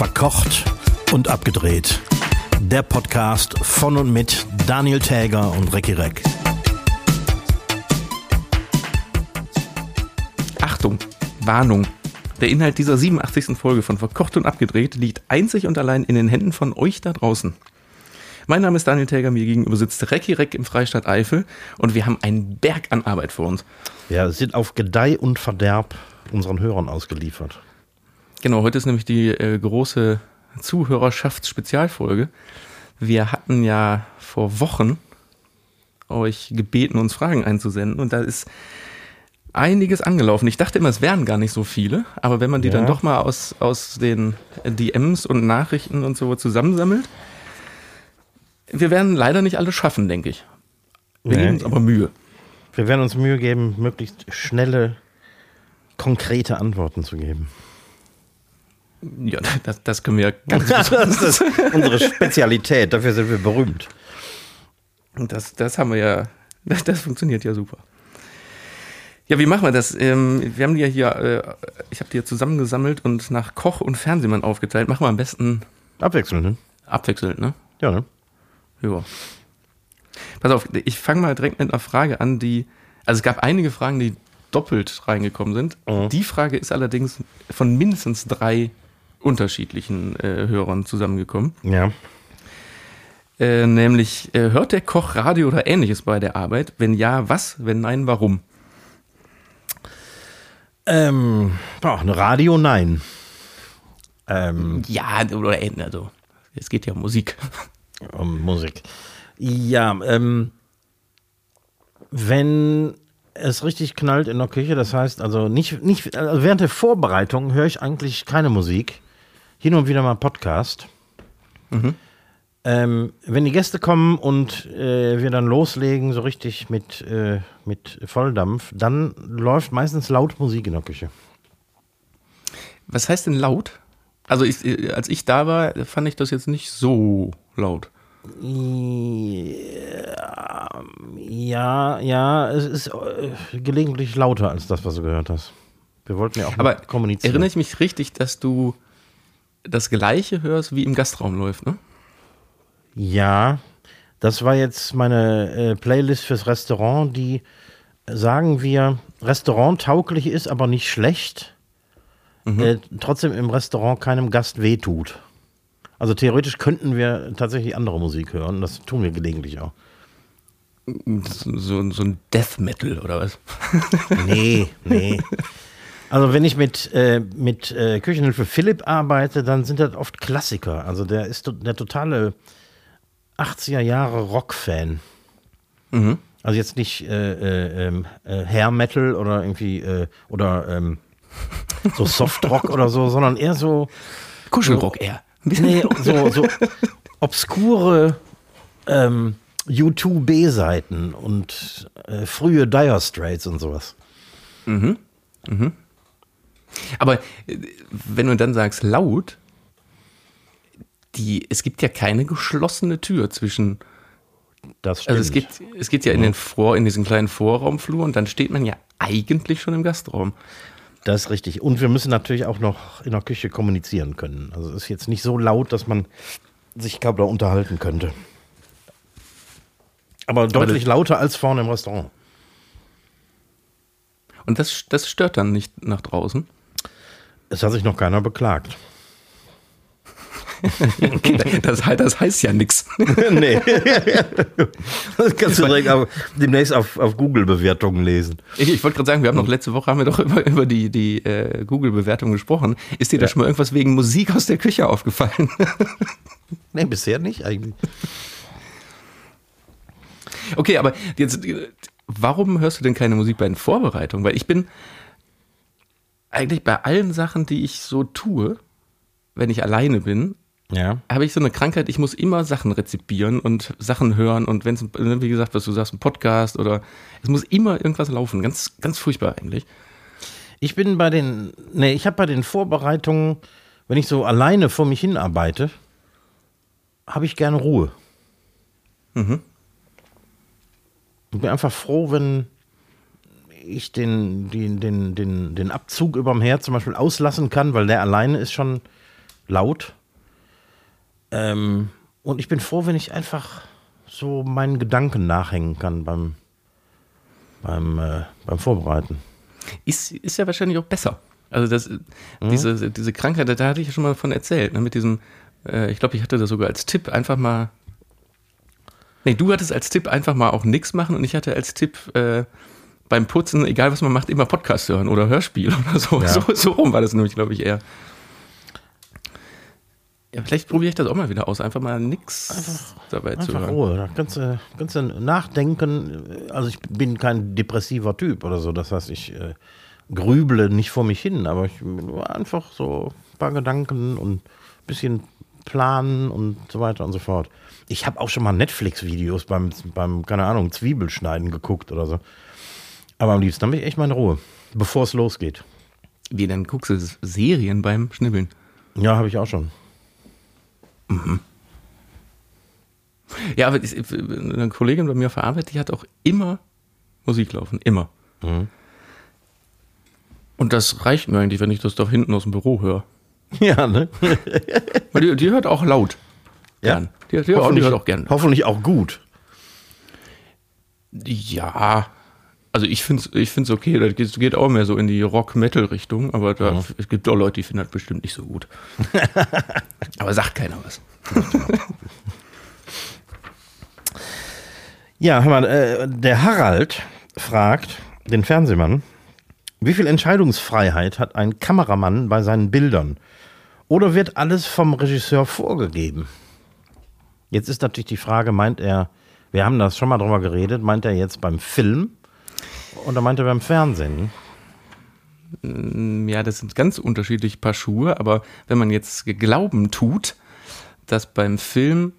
Verkocht und abgedreht. Der Podcast von und mit Daniel Täger und Recki Reck. Achtung, Warnung. Der Inhalt dieser 87. Folge von Verkocht und Abgedreht liegt einzig und allein in den Händen von euch da draußen. Mein Name ist Daniel Täger, mir gegenüber sitzt Recki Reck im Freistaat Eifel und wir haben einen Berg an Arbeit vor uns. Ja, sind auf Gedeih und Verderb unseren Hörern ausgeliefert. Genau, heute ist nämlich die äh, große Zuhörerschaftsspezialfolge. Wir hatten ja vor Wochen euch gebeten, uns Fragen einzusenden und da ist einiges angelaufen. Ich dachte immer, es wären gar nicht so viele, aber wenn man die Ja. dann doch mal aus, aus den DMs und Nachrichten und so zusammensammelt, wir werden leider nicht alles schaffen, denke ich. Wir Nee. geben uns aber Mühe. Wir werden uns Mühe geben, möglichst schnelle, konkrete Antworten zu geben. Ja, das, das können wir ja ganz das ist unsere Spezialität, dafür sind wir berühmt. Das, das haben wir ja, das, das funktioniert ja super. Ja, wie machen wir das? Ähm, wir haben die ja hier, äh, ich habe die ja zusammengesammelt und nach Koch und Fernsehmann aufgeteilt. Machen wir am besten Abwechselnd, ne? abwechselnd, ne? Ja, ne? Ja. Pass auf, ich fange mal direkt mit einer Frage an, die, also es gab einige Fragen, die doppelt reingekommen sind. Mhm. Die Frage ist allerdings von mindestens drei unterschiedlichen äh, Hörern zusammengekommen. Ja. Äh, nämlich, äh, hört der Koch Radio oder ähnliches bei der Arbeit? Wenn ja, was? Wenn nein, warum? Ähm, boah, Radio, nein. Ähm, Ja, oder also es geht ja um Musik. um Musik. Ja, ähm, wenn es richtig knallt in der Küche, das heißt also nicht, nicht also während der Vorbereitung höre ich eigentlich keine Musik. Hin und wieder mal Podcast. Ähm, wenn die Gäste kommen und äh, wir dann loslegen, so richtig mit, äh, mit Volldampf, dann läuft meistens laut Musik in der Küche. Was heißt denn laut? Also ich, äh, als ich da war, fand ich das jetzt nicht so laut. Ja, ja, es ist äh, gelegentlich lauter als das, was du gehört hast. Wir wollten ja auch Aber kommunizieren. erinnere ich mich richtig, dass du das gleiche hörst, wie im Gastraum läuft, ne? Ja, das war jetzt meine äh, Playlist fürs Restaurant, die, sagen wir, restauranttauglich ist, aber nicht schlecht. Äh, trotzdem im Restaurant keinem Gast wehtut. Also theoretisch könnten wir tatsächlich andere Musik hören. Das tun wir gelegentlich auch. So, so ein Death Metal oder was? Nee, nee. Also wenn ich mit, äh, mit äh, Küchenhilfe Philipp arbeite, dann sind das oft Klassiker. Also der ist der totale 80er Jahre Rock-Fan. Also jetzt nicht äh, äh, ähm, äh, Hair Metal oder irgendwie äh, oder ähm, so Softrock oder so, sondern eher so, Kuschelrock eher. nee, so, so obskure ähm, U2B-Seiten und äh, frühe Dire Straits und sowas. Aber äh, wenn du dann sagst laut, die, es gibt ja keine geschlossene Tür zwischen Das stimmt. Also es geht, es geht ja in den Vor, in diesen kleinen Vorraumflur und dann steht man ja eigentlich schon im Gastraum. Das ist richtig. Und wir müssen natürlich auch noch in der Küche kommunizieren können. Also es ist jetzt nicht so laut, dass man sich kaum da unterhalten könnte. Aber deutlich lauter als vorne im Restaurant. Und das, das stört dann nicht nach draußen. Es hat sich noch keiner beklagt. Das, das heißt ja nichts. nee. Das kannst du direkt auf, demnächst auf, auf Google-Bewertungen lesen. Ich, ich wollte gerade sagen, wir haben noch letzte Woche haben wir doch über, über die, die äh, Google-Bewertung gesprochen. Ist dir da schon mal irgendwas wegen Musik aus der Küche aufgefallen? Nee, bisher nicht eigentlich. okay, aber jetzt, warum hörst du denn keine Musik bei den Vorbereitungen? Weil ich bin eigentlich bei allen Sachen, die ich so tue, wenn ich alleine bin, Ja. habe ich so eine Krankheit, ich muss immer Sachen rezipieren und Sachen hören und wenn es, wie gesagt, was du sagst, ein Podcast oder es muss immer irgendwas laufen. Ganz, ganz furchtbar eigentlich. Ich bin bei den, nee, ich habe bei den Vorbereitungen, wenn ich so alleine vor mich hin arbeite, habe ich gerne Ruhe. Ich bin einfach froh, wenn ich den, den, den, den, den Abzug überm Herd zum Beispiel auslassen kann, weil der alleine ist schon laut. Ähm, und ich bin froh, wenn ich einfach so meinen Gedanken nachhängen kann beim, beim, äh, beim Vorbereiten. Ist, ist ja wahrscheinlich auch besser. Also das, mhm. diese, diese Krankheit, da hatte ich ja schon mal von erzählt, ne, mit diesem, äh, ich glaube, ich hatte das sogar als Tipp, einfach mal, nee, du hattest als Tipp einfach mal auch nichts machen und ich hatte als Tipp, äh, beim Putzen, egal was man macht, immer Podcast hören oder Hörspiel oder so. Ja. So, so rum war das nämlich, glaube ich, eher. Ja, vielleicht probiere ich das auch mal wieder aus, einfach mal nichts dabei einfach zu hören. Ruhe, da kannst du, kannst du nachdenken. Also ich bin kein depressiver Typ oder so, das heißt, ich äh, grüble nicht vor mich hin, aber ich einfach so ein paar Gedanken und ein bisschen planen und so weiter und so fort. Ich habe auch schon mal Netflix-Videos beim, beim, keine Ahnung, Zwiebelschneiden geguckt oder so. Aber am liebsten habe ich echt meine Ruhe, bevor es losgeht. Wie, dann guckst du Serien beim Schnibbeln? Ja, habe ich auch schon. Mhm. Ja, aber eine Kollegin bei mir auf der Arbeit, die hat auch immer Musik laufen, immer. Mhm. Und das reicht mir eigentlich, wenn ich das doch hinten aus dem Büro höre. Ja, ne? Weil die, die hört auch laut. Ja. Die, die, die hört auch gern. Hoffentlich auch gut. Ja, also ich finde es ich find's okay, das geht, geht auch mehr so in die Rock-Metal-Richtung, aber da, ja. es gibt auch Leute, die finden das bestimmt nicht so gut. aber sagt keiner was. ja, hör mal, äh, der Harald fragt den Fernsehmann, wie viel Entscheidungsfreiheit hat ein Kameramann bei seinen Bildern? Oder wird alles vom Regisseur vorgegeben? Jetzt ist natürlich die Frage, meint er, wir haben das schon mal drüber geredet, meint er jetzt beim Film und er meinte beim Fernsehen. Mm, ja, das sind ganz unterschiedliche Paar Schuhe, aber wenn man jetzt Glauben tut, dass beim Film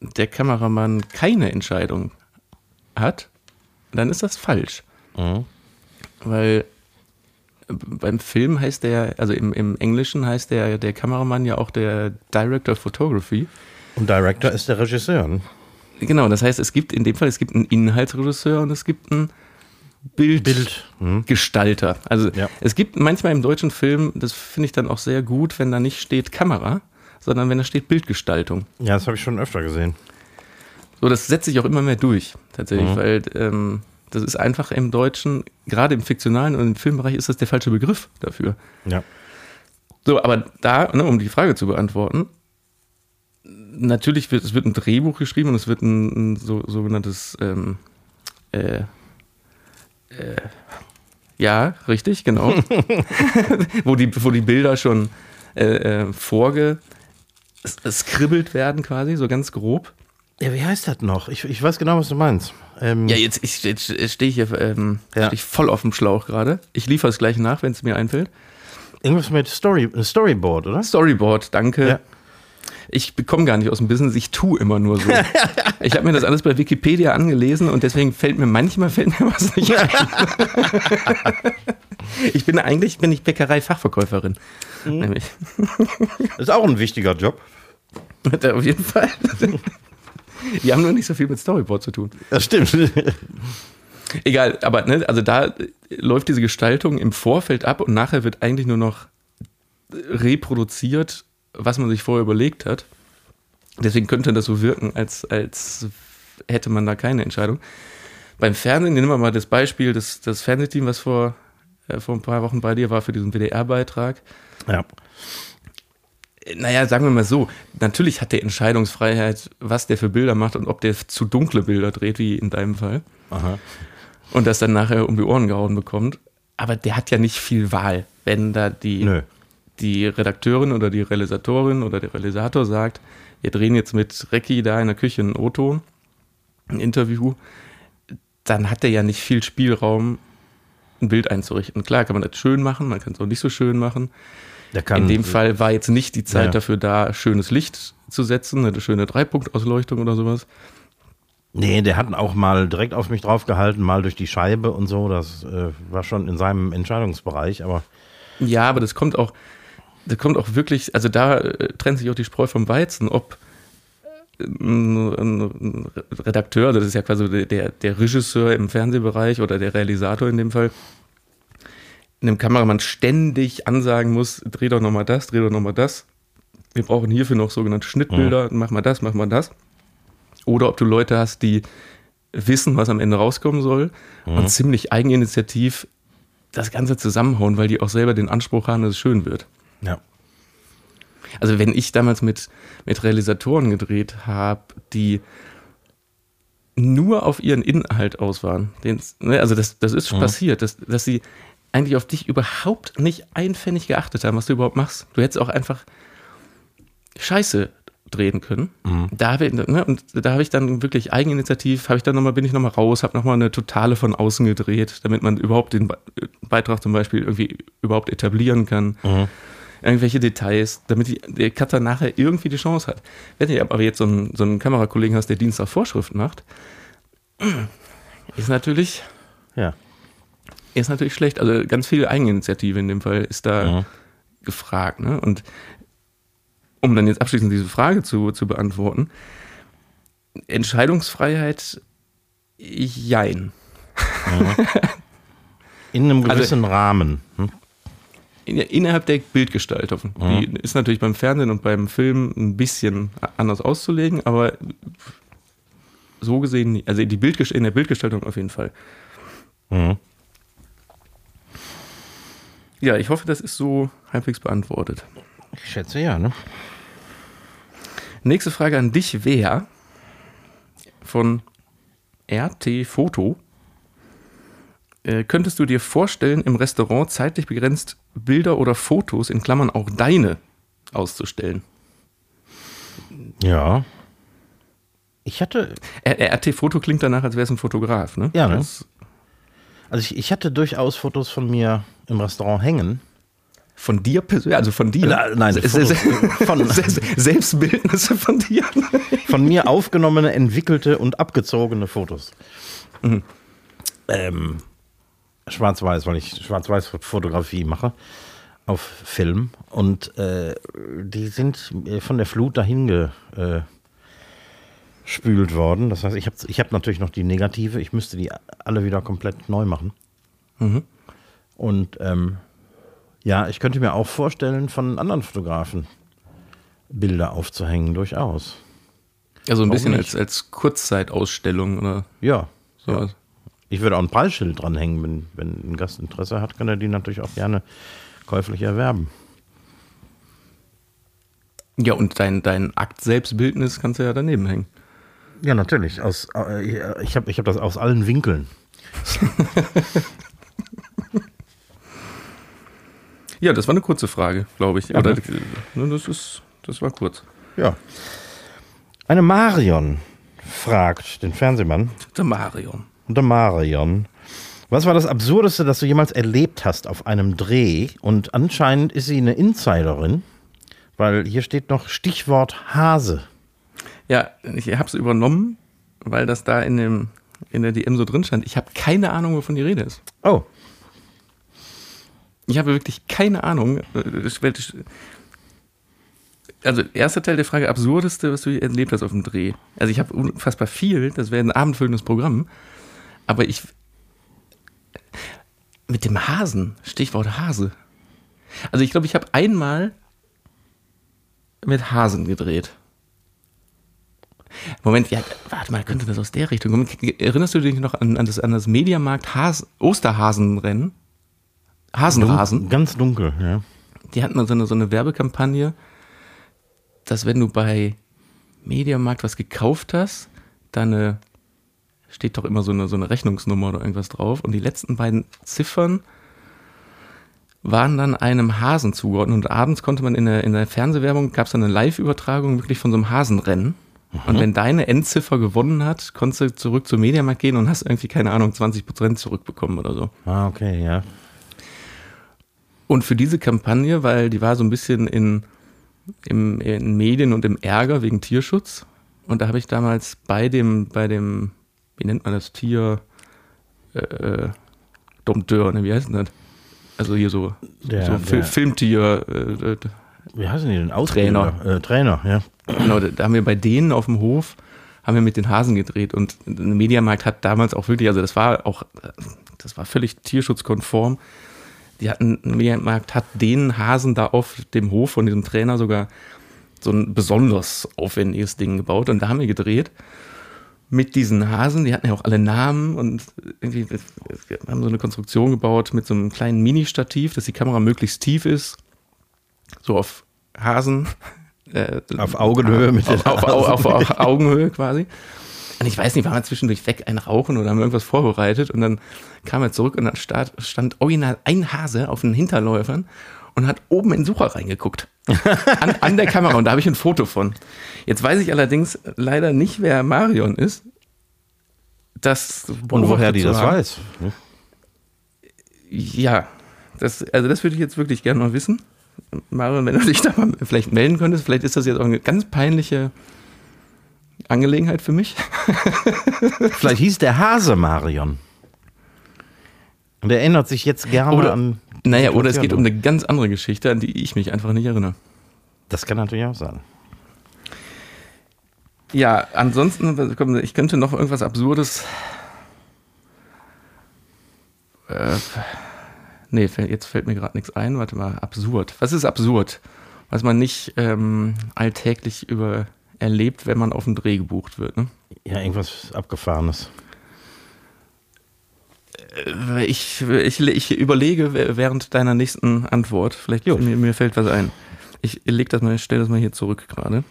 der Kameramann keine Entscheidung hat, dann ist das falsch. Mhm. Weil beim Film heißt der, also im, im Englischen heißt der, der Kameramann ja auch der Director of Photography. Und Director ist der Regisseur. Ne? Genau, das heißt, es gibt in dem Fall, es gibt einen Inhaltsregisseur und es gibt einen Bildgestalter. Bild. Also ja. es gibt manchmal im deutschen Film, das finde ich dann auch sehr gut, wenn da nicht steht Kamera, sondern wenn da steht Bildgestaltung. Ja, das habe ich schon öfter gesehen. So, das setzt sich auch immer mehr durch, tatsächlich, mhm. weil ähm, das ist einfach im Deutschen, gerade im fiktionalen und im Filmbereich ist das der falsche Begriff dafür. Ja. So, aber da, ne, um die Frage zu beantworten, natürlich wird es wird ein Drehbuch geschrieben und es wird ein, ein so, sogenanntes ähm, äh, äh, ja, richtig, genau. wo, die, wo die Bilder schon äh, äh, vorge skribbelt werden quasi, so ganz grob. Ja, wie heißt das noch? Ich, ich weiß genau, was du meinst. Ähm, ja, jetzt, ich, jetzt stehe ich hier ähm, ja. steh ich voll auf dem Schlauch gerade. Ich liefere es gleich nach, wenn es mir einfällt. Irgendwas mit Story, Storyboard, oder? Storyboard, danke. Ja ich bekomme gar nicht aus dem Business, ich tue immer nur so. ich habe mir das alles bei Wikipedia angelesen und deswegen fällt mir manchmal fällt mir was nicht ein. ich bin eigentlich bin ich Bäckerei-Fachverkäuferin. Mhm. Nämlich. Das ist auch ein wichtiger Job. Auf jeden Fall. Die haben nur nicht so viel mit Storyboard zu tun. Das stimmt. Egal, aber ne, also da läuft diese Gestaltung im Vorfeld ab und nachher wird eigentlich nur noch reproduziert was man sich vorher überlegt hat. Deswegen könnte das so wirken, als, als hätte man da keine Entscheidung. Beim Fernsehen, nehmen wir mal das Beispiel, das, das Fernsehteam, was vor, äh, vor ein paar Wochen bei dir war für diesen WDR-Beitrag. Ja. Naja, sagen wir mal so, natürlich hat der Entscheidungsfreiheit, was der für Bilder macht und ob der zu dunkle Bilder dreht, wie in deinem Fall. Aha. Und das dann nachher um die Ohren gehauen bekommt. Aber der hat ja nicht viel Wahl, wenn da die Nö die Redakteurin oder die Realisatorin oder der Realisator sagt, wir drehen jetzt mit Recki da in der Küche ein O-Ton, ein Interview, dann hat er ja nicht viel Spielraum, ein Bild einzurichten. Klar kann man das schön machen, man kann es auch nicht so schön machen. in dem Fall war jetzt nicht die Zeit ja. dafür da, schönes Licht zu setzen, eine schöne Dreipunktausleuchtung oder sowas. Nee, der hat auch mal direkt auf mich draufgehalten, mal durch die Scheibe und so. Das äh, war schon in seinem Entscheidungsbereich, aber. Ja, aber das kommt auch, da kommt auch wirklich, also da äh, trennt sich auch die Spreu vom Weizen, ob ein, ein Redakteur, das ist ja quasi der, der Regisseur im Fernsehbereich oder der Realisator in dem Fall, einem Kameramann ständig ansagen muss, dreh doch nochmal das, dreh doch nochmal das, wir brauchen hierfür noch sogenannte Schnittbilder, mach mal das, mach mal das. Oder ob du Leute hast, die wissen, was am Ende rauskommen soll und ziemlich eigeninitiativ das Ganze zusammenhauen, weil die auch selber den Anspruch haben, dass es schön wird. Ja. Also wenn ich damals mit, mit Realisatoren gedreht habe, die nur auf ihren Inhalt aus waren, ne, also das, das ist schon passiert, dass, dass sie eigentlich auf dich überhaupt nicht einpfennig geachtet haben, was du überhaupt machst. Du hättest auch einfach Scheiße drehen können. Da habe ich, ne, und da habe ich dann wirklich eigeninitiativ, habe ich dann noch mal, bin ich nochmal raus, habe nochmal eine totale von außen gedreht, damit man überhaupt den Be- Beitrag zum Beispiel irgendwie überhaupt etablieren kann. Irgendwelche Details, damit die, der Cutter nachher irgendwie die Chance hat. Wenn du aber jetzt so einen, so einen Kamerakollegen hast, der Dienst auf Vorschrift macht, ist natürlich, Ja. ist natürlich schlecht. Also ganz viel Eigeninitiative in dem Fall ist da Ja. gefragt. Ne? Und um dann jetzt abschließend diese Frage zu, zu beantworten, Entscheidungsfreiheit, jein. In einem Also- gewissen Rahmen. Hm? In, innerhalb der Bildgestaltung. Die ist natürlich beim Fernsehen und beim Film ein bisschen anders auszulegen, aber so gesehen, also die Bildges in der Bildgestaltung auf jeden Fall. Mhm. Ja, ich hoffe, das ist so halbwegs beantwortet. Ich schätze ja, ne? Nächste Frage an dich wäre von RT Foto. Äh, könntest du dir vorstellen, im Restaurant zeitlich begrenzt Bilder oder Fotos, in Klammern auch deine, auszustellen? Ja. Ich hatte, R RT Foto klingt danach, als wäre es ein Fotograf, ne? Ja, ne? Das, also ich, ich hatte durchaus Fotos von mir im Restaurant hängen. von dir persönlich, also von dir? Na, nein, Se- Fotos se- von- se- Selbstbildnisse von dir? Von mir aufgenommene, entwickelte und abgezogene Fotos. Ähm, Schwarz-Weiß, weil ich Schwarz-Weiß-Fotografie mache auf Film. Und äh, die sind äh, von der Flut dahin ge, äh, spült worden. Das heißt, ich habe ich hab natürlich noch die Negative. Ich müsste die alle wieder komplett neu machen. Und ähm, ja, ich könnte mir auch vorstellen, von anderen Fotografen Bilder aufzuhängen, durchaus. Also ein Warum bisschen nicht? als, als Kurzzeitausstellung oder Ja. sowas. ja. Ich würde auch ein Preisschild dranhängen, wenn, wenn ein Gast Interesse hat, kann er die natürlich auch gerne käuflich erwerben. Ja, und dein, dein Akt Selbstbildnis kannst du ja daneben hängen. Ja, natürlich. Aus, äh, ich habe ich hab das aus allen Winkeln. Ja, das war eine kurze Frage, glaube ich. Oder, ne, das, ist, das war kurz. Ja. Eine Marion fragt den Fernsehmann, Der Marion. Der Marion, was war das Absurdeste, das du jemals erlebt hast auf einem Dreh? Und anscheinend ist sie eine Insiderin, weil hier steht noch Stichwort Hase. Ja, ich habe es übernommen, weil das da in, dem, in der DM so drin stand. Ich habe keine Ahnung, wovon die Rede ist. Oh, Ich habe wirklich keine Ahnung. Also, erster Teil der Frage, absurdeste, was du erlebt hast auf dem Dreh. Also, ich habe unfassbar viel, das wäre ein abendfüllendes Programm. Aber ich. Mit dem Hasen, Stichwort Hase. Also, ich glaube, ich habe einmal mit Hasen gedreht. Moment, ja, warte mal, könnte das aus der Richtung kommen? Erinnerst du dich noch an, an das, an das Mediamarkt Has Osterhasenrennen? Hasenrasen? ganz dunkel, ja. Die hatten mal so eine, so eine Werbekampagne, dass wenn du bei Mediamarkt was gekauft hast, dann äh, steht doch immer so eine, so eine Rechnungsnummer oder irgendwas drauf und die letzten beiden Ziffern waren dann einem Hasen zugeordnet und abends konnte man in der, in der Fernsehwerbung, gab es dann eine Live-Übertragung wirklich von so einem Hasenrennen und wenn deine Endziffer gewonnen hat, konntest du zurück zum Mediamarkt gehen und hast irgendwie, keine Ahnung, 20% zurückbekommen oder so. Ah, okay, ja. Und für diese Kampagne, weil die war so ein bisschen in, im, in Medien und im Ärger wegen Tierschutz. Und da habe ich damals bei dem, bei dem, wie nennt man das, Tier, äh, Dompteur, ne, wie heißt denn das? Also hier so, Der- so Fil der- Filmtier, äh, äh, Wie heißen die denn? Ausbilder? Äh, Trainer, ja. genau, da, haben wir bei denen auf dem Hof, haben wir mit den Hasen gedreht und der Mediamarkt hat damals auch wirklich, also das war auch, das war völlig tierschutzkonform. Die hatten, der Mediamarkt hat den Hasen da auf dem Hof von diesem Trainer sogar so ein besonders aufwendiges Ding gebaut und da haben wir gedreht mit diesen Hasen, die hatten ja auch alle Namen und irgendwie wir haben so eine Konstruktion gebaut mit so einem kleinen Mini-Stativ, dass die Kamera möglichst tief ist, so auf Hasen. Äh, auf Augenhöhe mit den auf, auf, auf, auf Augenhöhe quasi. Und ich weiß nicht, waren wir zwischendurch weg, ein Rauchen oder haben irgendwas vorbereitet und dann kam er zurück und dann stand, stand original ein Hase auf den Hinterläufern und hat oben in den Sucher reingeguckt. An, an der Kamera und da habe ich ein Foto von. Jetzt weiß ich allerdings leider nicht, wer Marion ist. Das und woher die das haben. weiß. Ne? Ja, das, also das würde ich jetzt wirklich gerne mal wissen. Marion, wenn du dich da mal vielleicht melden könntest, vielleicht ist das jetzt auch eine ganz peinliche Angelegenheit für mich. vielleicht hieß der Hase Marion. Und er erinnert sich jetzt gerne oder, an. Naja, oder es geht um eine ganz andere Geschichte, an die ich mich einfach nicht erinnere. Das kann natürlich auch sein. Ja, ansonsten, ich könnte noch irgendwas Absurdes. Äh, nee, jetzt fällt mir gerade nichts ein. Warte mal, absurd. Was ist absurd? Was man nicht ähm, alltäglich über erlebt, wenn man auf den Dreh gebucht wird. Ne? Ja, irgendwas Abgefahrenes. Äh, ich, ich, ich überlege während deiner nächsten Antwort. Vielleicht mir, mir fällt was ein. Ich leg das mal, stell das mal hier zurück gerade.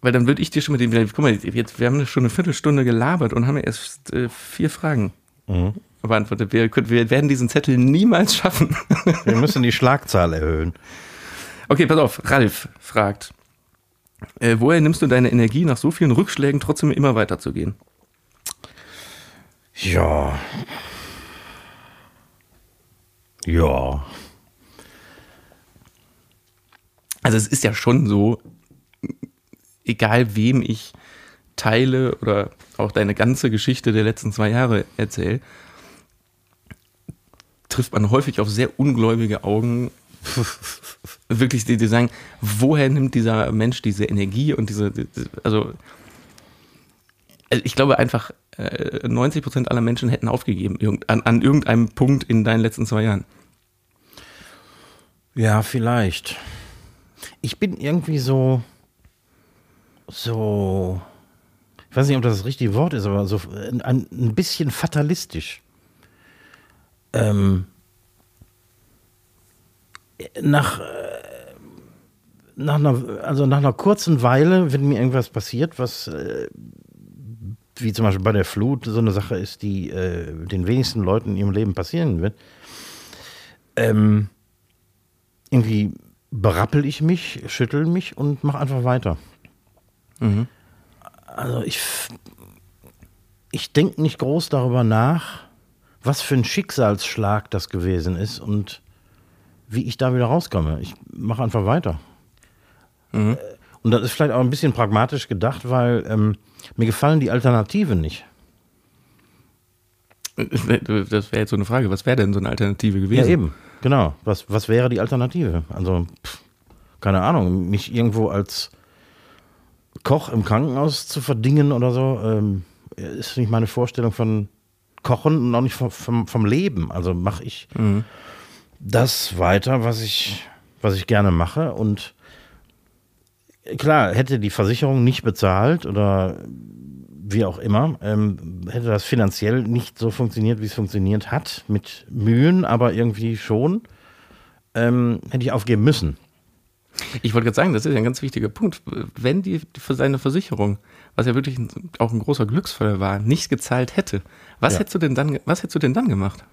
Weil dann würde ich dir schon mit dem, guck mal, jetzt, wir haben schon eine Viertelstunde gelabert und haben erst äh, vier Fragen mhm. beantwortet. Wir, wir werden diesen Zettel niemals schaffen. Wir müssen die Schlagzahl erhöhen. Okay, pass auf. Ralf fragt, äh, woher nimmst du deine Energie, nach so vielen Rückschlägen trotzdem immer weiterzugehen? Ja. Ja. Also es ist ja schon so, egal wem ich teile oder auch deine ganze Geschichte der letzten zwei Jahre erzähle, trifft man häufig auf sehr ungläubige Augen. Wirklich, die, die sagen, woher nimmt dieser Mensch diese Energie und diese, also, ich glaube einfach, 90 äh, Prozent aller Menschen hätten aufgegeben an, an irgendeinem Punkt in deinen letzten zwei Jahren. Ja, vielleicht. Ich bin irgendwie so, so, ich weiß nicht, ob das das richtige Wort ist, aber so ein, ein bisschen fatalistisch. Ähm, nach, äh, nach einer, also nach einer kurzen Weile, wenn mir irgendwas passiert, was äh, wie zum Beispiel bei der Flut so eine Sache ist, die äh, den wenigsten Leuten in ihrem Leben passieren wird, ähm, irgendwie berappel ich mich, schüttel mich und mache einfach weiter. Mhm. Also ich, ich denke nicht groß darüber nach, was für ein Schicksalsschlag das gewesen ist und wie ich da wieder rauskomme. Ich mache einfach weiter. Mhm. Äh, und das ist vielleicht auch ein bisschen pragmatisch gedacht, weil ähm, mir gefallen die Alternativen nicht. Das wäre jetzt so eine Frage. Was wäre denn so eine Alternative gewesen? Ja, eben. Genau. Was, was wäre die Alternative? Also, pff, keine Ahnung, mich irgendwo als Koch im Krankenhaus zu verdingen oder so, ähm, ist nicht meine Vorstellung von Kochen und auch nicht vom, vom, vom Leben. Also mache ich mhm. das weiter, was ich, was ich gerne mache und klar, hätte die Versicherung nicht bezahlt oder wie auch immer, ähm, hätte das finanziell nicht so funktioniert, wie es funktioniert hat, mit Mühen, aber irgendwie schon, ähm, hätte ich aufgeben müssen. Ich wollte gerade sagen, das ist ja ein ganz wichtiger Punkt. Wenn die für seine Versicherung, was ja wirklich auch ein großer Glücksfall war, nicht gezahlt hätte, was ja. hättest du denn dann, was hättest du denn dann gemacht?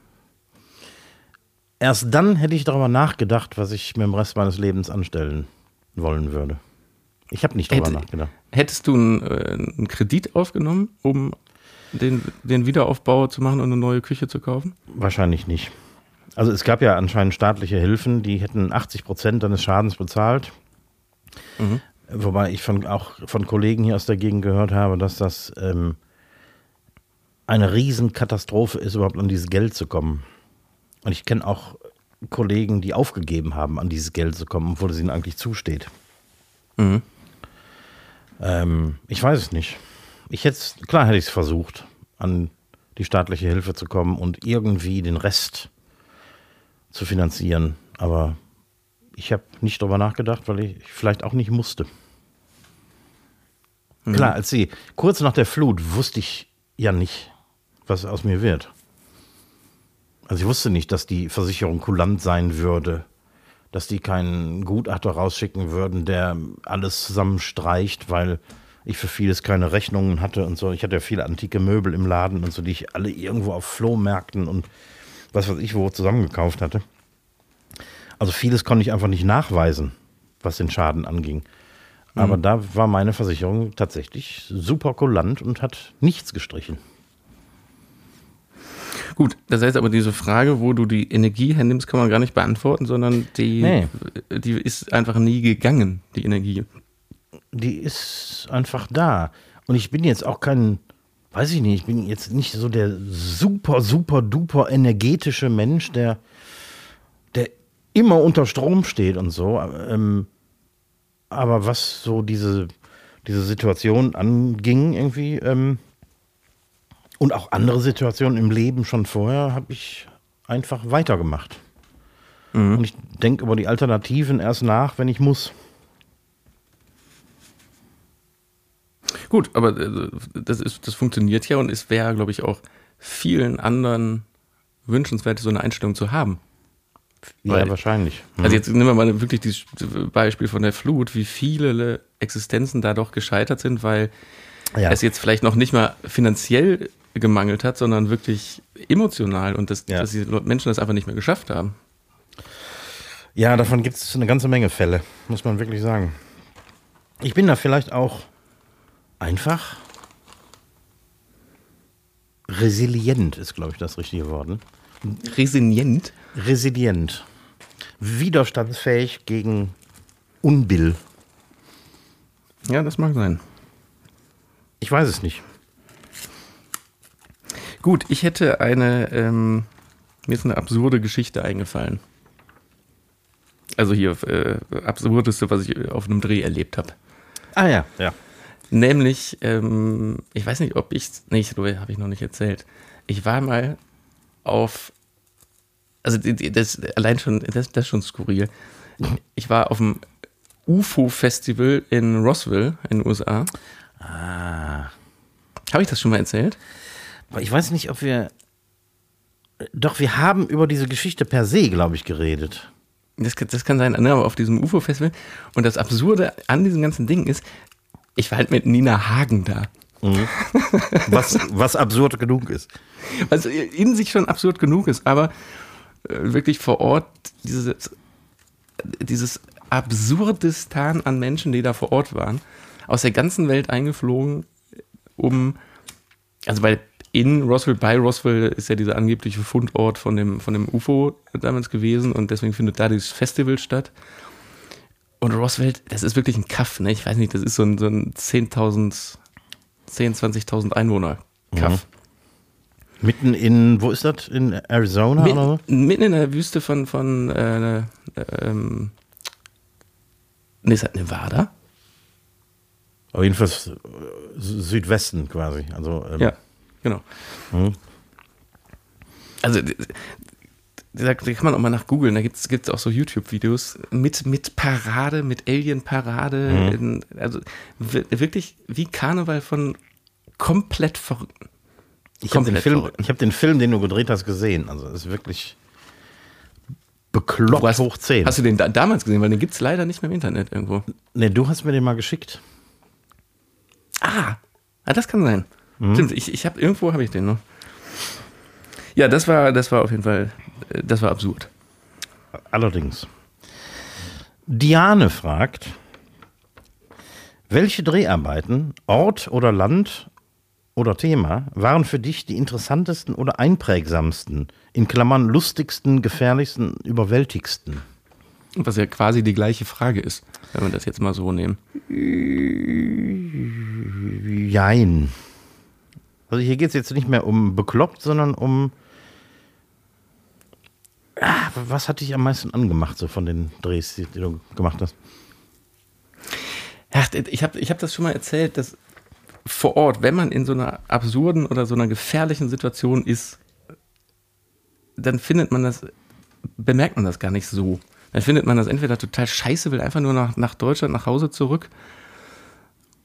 Erst dann hätte ich darüber nachgedacht, was ich mit dem Rest meines Lebens anstellen wollen würde. Ich habe nicht drüber Hätt, nachgedacht. Hättest du einen, äh, einen, Kredit aufgenommen, um den, den Wiederaufbau zu machen und eine neue Küche zu kaufen? Wahrscheinlich nicht. Also es gab ja anscheinend staatliche Hilfen, die hätten 80 Prozent deines Schadens bezahlt. Mhm. Wobei ich von, auch von Kollegen hier aus der Gegend gehört habe, dass das ähm, eine Riesenkatastrophe ist, überhaupt an dieses Geld zu kommen. Und ich kenne auch Kollegen, die aufgegeben haben, an dieses Geld zu kommen, obwohl es ihnen eigentlich zusteht. Mhm. Ähm, ich weiß es nicht. Ich hätte klar hätte ich es versucht, an die staatliche Hilfe zu kommen und irgendwie den Rest zu finanzieren. Aber ich habe nicht drüber nachgedacht, weil ich vielleicht auch nicht musste. Mhm. Klar, als sie kurz nach der Flut wusste ich ja nicht, was aus mir wird. Also ich wusste nicht, dass die Versicherung kulant sein würde, dass die keinen Gutachter rausschicken würden, der alles zusammenstreicht, weil ich für vieles keine Rechnungen hatte und so. Ich hatte ja viele antike Möbel im Laden und so, die ich alle irgendwo auf Flohmärkten und was weiß ich wo zusammengekauft hatte. Also vieles konnte ich einfach nicht nachweisen, was den Schaden anging. Aber mhm. da war meine Versicherung tatsächlich super kulant und hat nichts gestrichen. Gut, das heißt aber, diese Frage, wo du die Energie hernimmst, kann man gar nicht beantworten, sondern die, nee. die ist einfach nie gegangen, die Energie. Die ist einfach da. Und ich bin jetzt auch kein, weiß ich nicht, ich bin jetzt nicht so der super, super, duper energetische Mensch, der, der immer unter Strom steht und so. Ähm, aber was so diese, diese Situation anging, irgendwie, ähm, und auch andere Situationen im Leben schon vorher, habe ich einfach weitergemacht. Mhm. Und ich denke über die Alternativen erst nach, wenn ich muss. Gut, aber äh, das, ist, das funktioniert ja und es wäre, glaube ich, auch vielen anderen wünschenswert, so eine Einstellung zu haben. Weil, ja, wahrscheinlich. Mhm. Also jetzt nehmen wir mal wirklich dieses Beispiel von der Flut, wie viele Existenzen da doch gescheitert sind, weil ja. es jetzt vielleicht noch nicht mal finanziell gemangelt hat, sondern wirklich emotional und das, ja. dass die Menschen das einfach nicht mehr geschafft haben. Ja, davon gibt es eine ganze Menge Fälle, muss man wirklich sagen. Ich bin da vielleicht auch einfach resilient, ist, glaube ich, das richtige Wort. Ne? Resilient? Resilient. Widerstandsfähig gegen Unbill. Ja, das mag sein. Ich weiß es nicht. Gut, ich hätte eine, ähm, mir ist eine absurde Geschichte eingefallen. Also hier, äh, absurdeste, was ich auf einem Dreh erlebt habe. Ah ja, ja. Nämlich, ähm, ich weiß nicht, ob ich, nee, habe ich noch nicht erzählt. Ich war mal auf, also das allein schon, das, das ist schon skurril. Ich war auf dem UFO-Festival in Roswell in den USA. Ah. Habe ich das schon mal erzählt? Ich weiß nicht, ob wir. Doch, wir haben über diese Geschichte per se, glaube ich, geredet. Das, das kann sein, ne, aber auf diesem UFO-Festival. Und das Absurde an diesem ganzen Ding ist, ich war halt mit Nina Hagen da. Mhm. Was, was absurd genug ist. Was in sich schon absurd genug ist, aber äh, wirklich vor Ort dieses, dieses Absurdistan an Menschen, die da vor Ort waren, aus der ganzen Welt eingeflogen, um, also bei in Roswell, bei Roswell ist ja dieser angebliche Fundort von dem, von dem UFO damals gewesen und deswegen findet da dieses Festival statt. Und Roswell, das ist wirklich ein Kaff, ne? Ich weiß nicht, das ist so ein, so ein 10.000, 10, 20.000 Einwohner Kaff. Mhm. Mitten in, wo ist das? In Arizona Mitten, oder so? Mitten in der Wüste von, von äh, äh, ähm, ne, ist das Nevada? Aber jedenfalls Südwesten quasi. Also, ähm, ja. Genau. Mhm. Also, da, kann man auch mal nach googeln, da gibt es auch so YouTube-Videos mit, mit Parade, mit Alien-Parade. Mhm. Also wirklich wie Karneval von komplett Verrückten. Ich habe den, Film, hab den Film, den du gedreht hast, gesehen. Also ist wirklich bekloppt hast, hoch 10. Hast du den da, damals gesehen? Weil den gibt es leider nicht mehr im Internet irgendwo. Ne, du hast mir den mal geschickt. Ah, ah das kann sein. Mhm. Stimmt, ich, ich habe irgendwo habe ich den noch. Ja, das war, das war auf jeden Fall, äh, das war absurd. Allerdings. Diane fragt, welche Dreharbeiten, Ort oder Land oder Thema waren für dich die interessantesten oder einprägsamsten, in Klammern lustigsten, gefährlichsten, überwältigsten? Was ja quasi die gleiche Frage ist, wenn wir das jetzt mal so nehmen. Jein. Also hier geht es jetzt nicht mehr um bekloppt, sondern um. Ah, was hat dich am meisten angemacht, so von den Drehs, die, du gemacht hast? Ja, ich habe ich hab das schon mal erzählt, dass vor Ort, wenn man in so einer absurden oder so einer gefährlichen Situation ist, dann findet man das, bemerkt man das gar nicht so. dann findet man das entweder total scheiße, will einfach nur nach, nach Deutschland, nach Hause zurück.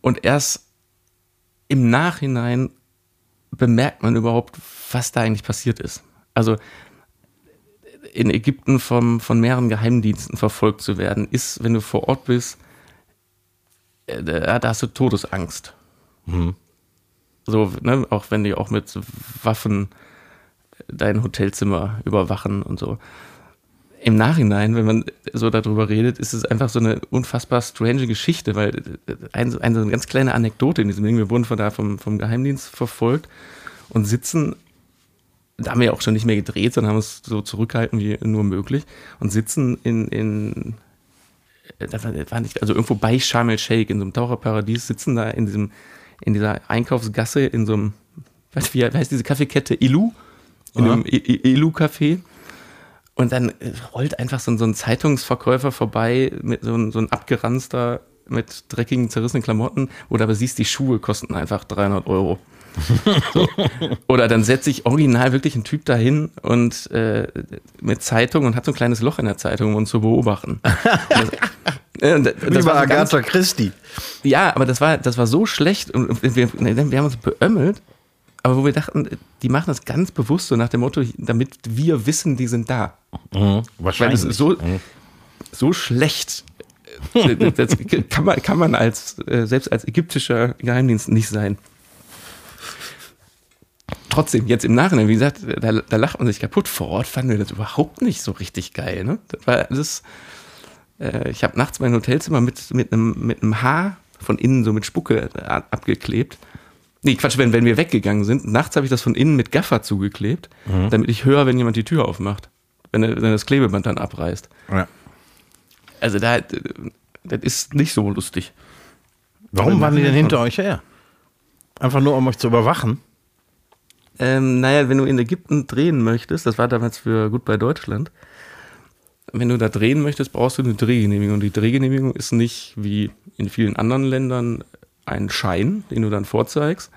Und erst im Nachhinein bemerkt man überhaupt, was da eigentlich passiert ist. Also in Ägypten vom, von mehreren Geheimdiensten verfolgt zu werden, ist, wenn du vor Ort bist, äh, da, da hast du Todesangst. Mhm. So, ne, auch wenn die auch mit Waffen dein Hotelzimmer überwachen und so. Im Nachhinein, wenn man so darüber redet, ist es einfach so eine unfassbar strange Geschichte, weil eine, eine ganz kleine Anekdote in diesem Ding, wir wurden von da vom, vom Geheimdienst verfolgt und sitzen, da haben wir auch schon nicht mehr gedreht, sondern haben uns so zurückgehalten wie nur möglich und sitzen in, in das war nicht, also irgendwo bei Sharm el Sheikh in so einem Taucherparadies, sitzen da in diesem, in dieser Einkaufsgasse in so einem, weißt du, wie heißt diese Kaffeekette? Ilu? In Aha. einem Ilu-Café. Und dann rollt einfach so, so ein Zeitungsverkäufer vorbei mit so ein, so ein abgeranzter mit dreckigen, zerrissenen Klamotten, wo du aber siehst, die Schuhe kosten einfach 300 Euro. So. Oder dann setzt sich original wirklich ein Typ dahin und äh, mit Zeitung und hat so ein kleines Loch in der Zeitung, um uns zu beobachten. das, äh, das Wie bei Agatha ganz, Christie. Ja, aber das war, das war so schlecht und wir, wir haben uns beömmelt, aber wo wir dachten, die machen das ganz bewusst so nach dem Motto, damit wir wissen, die sind da. Mhm, wahrscheinlich. Weil es so, mhm. so schlecht das kann man, kann man als, äh, selbst als ägyptischer Geheimdienst nicht sein. Trotzdem, jetzt im Nachhinein, wie gesagt, da, da lacht man sich kaputt. Vor Ort fanden wir das überhaupt nicht so richtig geil. Ne? Das war alles, äh, ich habe nachts mein Hotelzimmer mit, mit, einem, mit einem Haar von innen so mit Spucke äh, abgeklebt. Nee, Quatsch, wenn, wenn wir weggegangen sind, nachts habe ich das von innen mit Gaffer zugeklebt, mhm. damit ich höre, wenn jemand die Tür aufmacht. Wenn, wenn das Klebeband dann abreißt. Ja. Also da, das ist nicht so lustig. Warum waren die denn hinter euch her? Einfach nur, um euch zu überwachen? Ähm, naja, wenn du in Ägypten drehen möchtest, das war damals für Gut bei Deutschland, wenn du da drehen möchtest, brauchst du eine Drehgenehmigung. Und die Drehgenehmigung ist nicht wie in vielen anderen Ländern ein Schein, den du dann vorzeigst,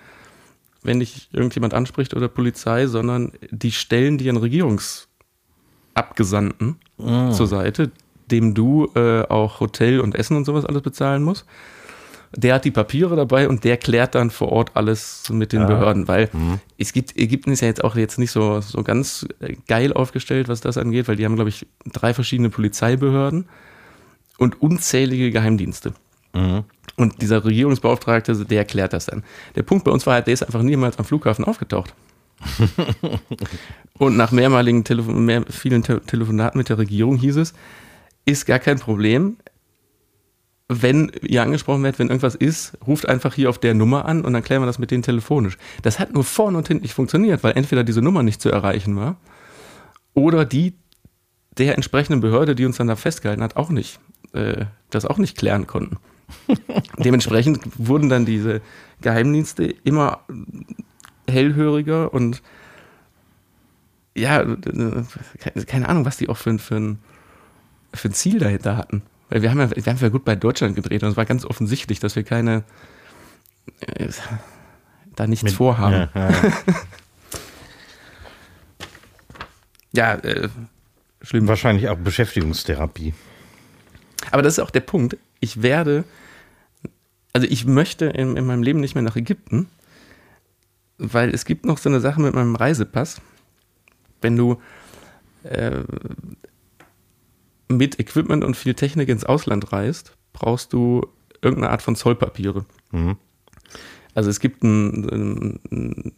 wenn dich irgendjemand anspricht oder Polizei, sondern die stellen dir einen Regierungsabgesandten oh. zur Seite, dem du äh, auch Hotel und Essen und sowas alles bezahlen musst. Der hat die Papiere dabei und der klärt dann vor Ort alles mit den ja. Behörden, weil mhm. es gibt, Ägypten ist ja jetzt auch jetzt nicht so, so ganz äh, geil aufgestellt, was das angeht, weil die haben, glaube ich, drei verschiedene Polizeibehörden und unzählige Geheimdienste. Mhm. Und dieser Regierungsbeauftragte, der erklärt das dann. Der Punkt bei uns war halt, der ist einfach niemals am Flughafen aufgetaucht. und nach mehrmaligen Telefon mehr, vielen Te Telefonaten mit der Regierung hieß es, ist gar kein Problem. Wenn ihr angesprochen werdet, wenn irgendwas ist, ruft einfach hier auf der Nummer an und dann klären wir das mit denen telefonisch. Das hat nur vorne und hinten nicht funktioniert, weil entweder diese Nummer nicht zu erreichen war oder die der entsprechenden Behörde, die uns dann da festgehalten hat, auch nicht, äh, das auch nicht klären konnten. Dementsprechend wurden dann diese Geheimdienste immer hellhöriger und ja, keine Ahnung, was die auch für, für ein für ein Ziel dahinter hatten. Weil wir haben ja, wir haben ja gut bei Deutschland gedreht und es war ganz offensichtlich, dass wir keine äh, da nichts Mit, vorhaben. Ja, ja. ja äh, schlimm. Wahrscheinlich auch Beschäftigungstherapie. Aber das ist auch der Punkt. Ich werde, also ich möchte in, in meinem Leben nicht mehr nach Ägypten, weil es gibt noch so eine Sache mit meinem Reisepass. Wenn du äh, mit Equipment und viel Technik ins Ausland reist, brauchst du irgendeine Art von Zollpapiere. Mhm. Also es gibt ein, ein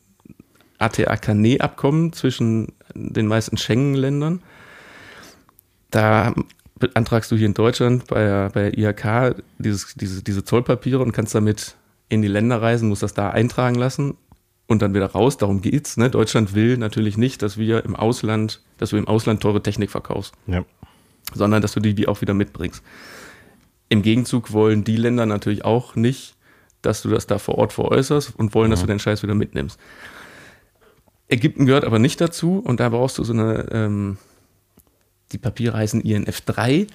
ATA-Carnet-Abkommen zwischen den meisten Schengen-Ländern. Da beantragst du hier in Deutschland bei, bei IHK dieses, diese, diese Zollpapiere und kannst damit in die Länder reisen, musst das da eintragen lassen und dann wieder raus. Darum geht's. Ne? Deutschland will natürlich nicht, dass wir im Ausland, dass du im Ausland teure Technik verkaufst. Ja sondern dass du die auch wieder mitbringst. Im Gegenzug wollen die Länder natürlich auch nicht, dass du das da vor Ort veräußerst und wollen, mhm. dass du den Scheiß wieder mitnimmst. Ägypten gehört aber nicht dazu und da brauchst du so eine, ähm, die Papiere heißen INF 3,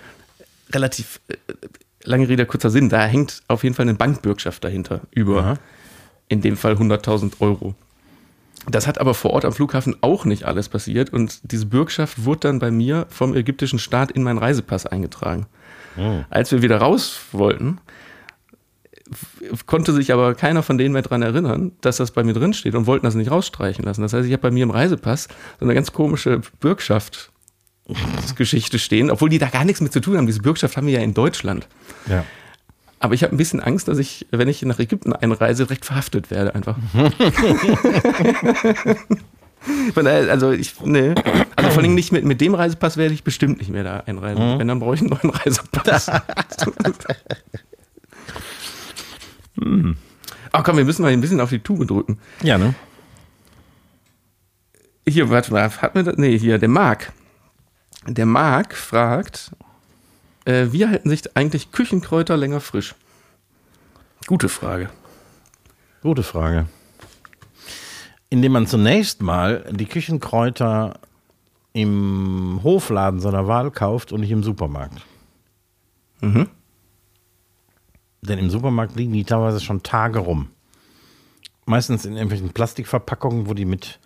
relativ äh, lange Rede, kurzer Sinn, da hängt auf jeden Fall eine Bankbürgschaft dahinter über, Aha. in dem Fall 100.000 Euro. Das hat aber vor Ort am Flughafen auch nicht alles passiert und diese Bürgschaft wurde dann bei mir vom ägyptischen Staat in meinen Reisepass eingetragen. Oh. Als wir wieder raus wollten, konnte sich aber keiner von denen mehr dran erinnern, dass das bei mir drin steht und wollten das nicht rausstreichen lassen. Das heißt, ich habe bei mir im Reisepass so eine ganz komische Bürgschaft Geschichte stehen, obwohl die da gar nichts mit zu tun haben. Diese Bürgschaft haben wir ja in Deutschland. Ja. Aber ich habe ein bisschen Angst, dass ich, wenn ich nach Ägypten einreise, direkt verhaftet werde einfach. Von daher, also ich, nee. Also vor allem nicht mit, mit dem Reisepass werde ich bestimmt nicht mehr da einreisen. Wenn, dann brauche ich einen neuen Reisepass. Hm. Ach komm, wir müssen mal ein bisschen auf die Tube drücken. Ja, ne? Hier, warte mal, hat mir das, nee, hier, der Marc. Der Marc fragt, äh, wie halten sich eigentlich Küchenkräuter länger frisch? Gute Frage. Gute Frage. Indem man zunächst mal die Küchenkräuter im Hofladen seiner Wahl kauft und nicht im Supermarkt. Mhm. Denn im Supermarkt liegen die teilweise schon Tage rum. Meistens in irgendwelchen Plastikverpackungen, wo die mit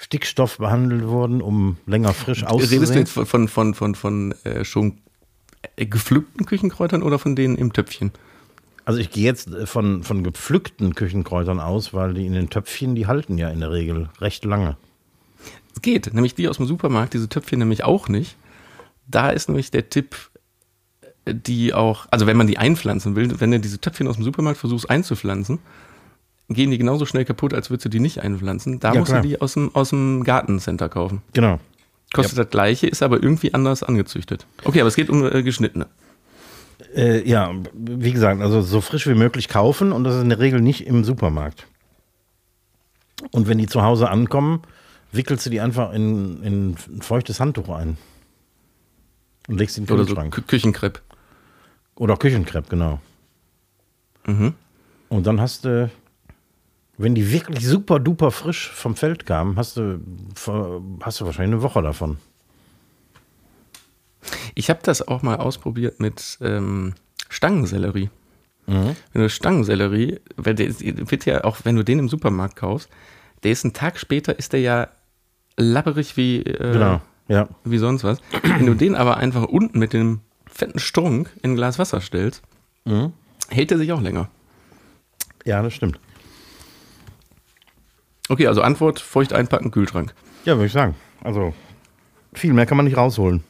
Stickstoff behandelt wurden, um länger frisch Redest du auszusehen. jetzt von, von, von, von, äh, schon äh, gepflückten Küchenkräutern oder von denen im Töpfchen? Also ich gehe jetzt äh, von, von gepflückten Küchenkräutern aus, weil die in den Töpfchen, die halten ja in der Regel recht lange. Es geht, nämlich die aus dem Supermarkt, diese Töpfchen nämlich auch nicht. Da ist nämlich der Tipp, äh, die auch, also wenn man die einpflanzen will, wenn du diese Töpfchen aus dem Supermarkt versuchst einzupflanzen, gehen die genauso schnell kaputt, als würdest du die nicht einpflanzen. Da Ja, musst klar. du die aus dem, aus dem Gartencenter kaufen. Genau. Kostet das gleiche, ist aber irgendwie anders angezüchtet. Okay, aber es geht um äh, geschnittene. Äh, ja, wie gesagt, also so frisch wie möglich kaufen und das ist in der Regel nicht im Supermarkt. Und wenn die zu Hause ankommen, wickelst du die einfach in, in ein feuchtes Handtuch ein. Und legst sie in den Oder so Kühlschrank. Kü Küchenkrepp. Oder Küchenkrepp, genau. Mhm. Und dann hast du, wenn die wirklich super duper frisch vom Feld kamen, hast du, hast du wahrscheinlich eine Woche davon. Ich habe das auch mal ausprobiert mit ähm, Stangensellerie. Mhm. Wenn du Stangensellerie, weil der wird ja auch, wenn du den im Supermarkt kaufst, der ist einen Tag später, ist der ja lapperig wie, äh, Genau, ja. wie sonst was. Wenn du den aber einfach unten mit dem fetten Strunk in ein Glas Wasser stellst, Mhm. hält der sich auch länger. Ja, das stimmt. Okay, also Antwort, feucht einpacken, Kühlschrank. Ja, würde ich sagen. Also, viel mehr kann man nicht rausholen.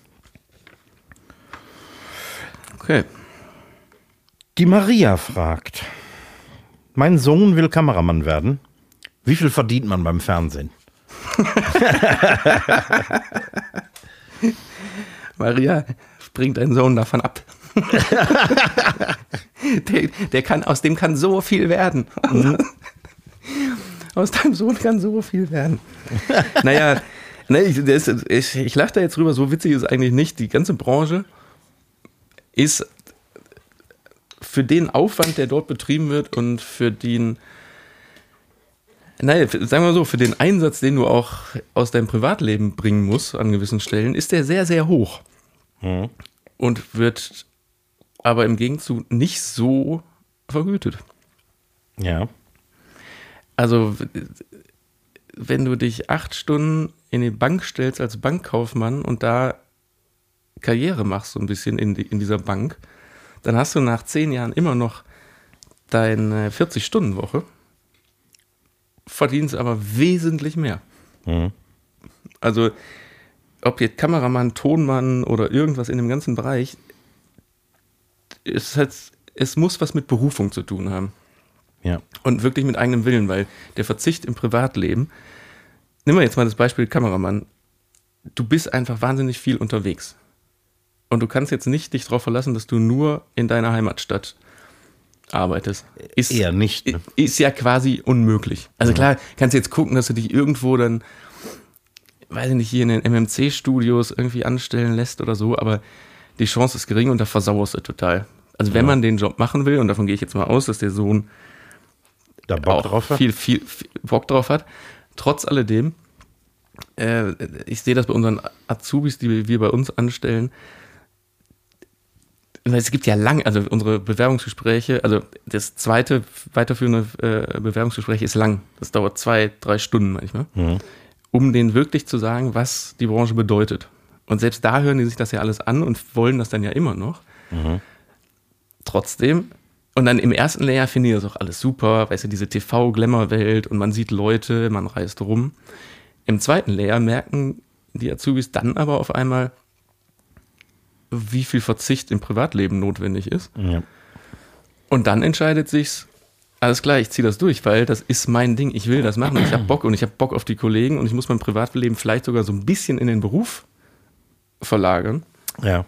Okay. Die Maria fragt: Mein Sohn will Kameramann werden. Wie viel verdient man beim Fernsehen? Maria, bringt deinen Sohn davon ab. der, der kann, aus dem kann so viel werden. Aus deinem Sohn kann so viel werden. naja, ne, ich, das, ich, ich lache da jetzt drüber, so witzig ist es eigentlich nicht. Die ganze Branche ist für den Aufwand, der dort betrieben wird und für den, naja, sagen wir so, für den Einsatz, den du auch aus deinem Privatleben bringen musst an gewissen Stellen, ist der sehr, sehr hoch. Und wird aber im Gegenzug nicht so vergütet. Ja. Also, wenn du dich acht Stunden in die Bank stellst als Bankkaufmann und da Karriere machst, so ein bisschen in, die, in dieser Bank, dann hast du nach zehn Jahren immer noch deine 40-Stunden-Woche, verdienst aber wesentlich mehr. Mhm. Also, ob jetzt Kameramann, Tonmann oder irgendwas in dem ganzen Bereich, es, hat, es muss was mit Berufung zu tun haben Ja. und wirklich mit eigenem Willen, weil der Verzicht im Privatleben, nehmen wir jetzt mal das Beispiel Kameramann, du bist einfach wahnsinnig viel unterwegs. Und du kannst jetzt nicht dich darauf verlassen, dass du nur in deiner Heimatstadt arbeitest. Ist, Eher nicht. Ne? ist ja quasi unmöglich. Also klar, kannst du jetzt gucken, dass du dich irgendwo dann, weiß ich nicht, hier in den MMC-Studios irgendwie anstellen lässt oder so, aber die Chance ist gering und da versauerst du total. Also wenn man den Job machen will, und davon gehe ich jetzt mal aus, dass der Sohn Da Bock auch drauf hat. viel, viel, viel Bock drauf hat. Trotz alledem, äh, ich sehe das bei unseren Azubis, die wir bei uns anstellen, es gibt ja lang, also unsere Bewerbungsgespräche, also das zweite weiterführende äh, Bewerbungsgespräch ist lang. Das dauert zwei, drei Stunden manchmal, mhm. um denen wirklich zu sagen, was die Branche bedeutet. Und selbst da hören die sich das ja alles an und wollen das dann ja immer noch. Mhm. Trotzdem, und dann im ersten Layer finde ich das auch alles super, weißt du, diese TV-Glamour-Welt und man sieht Leute, man reist rum. Im zweiten Layer merken die Azubis dann aber auf einmal, wie viel Verzicht im Privatleben notwendig ist. Ja. Und dann entscheidet sich's, alles klar, ich ziehe das durch, weil das ist mein Ding, ich will das machen, ich habe Bock und ich habe Bock auf die Kollegen und ich muss mein Privatleben vielleicht sogar so ein bisschen in den Beruf verlagern. Ja.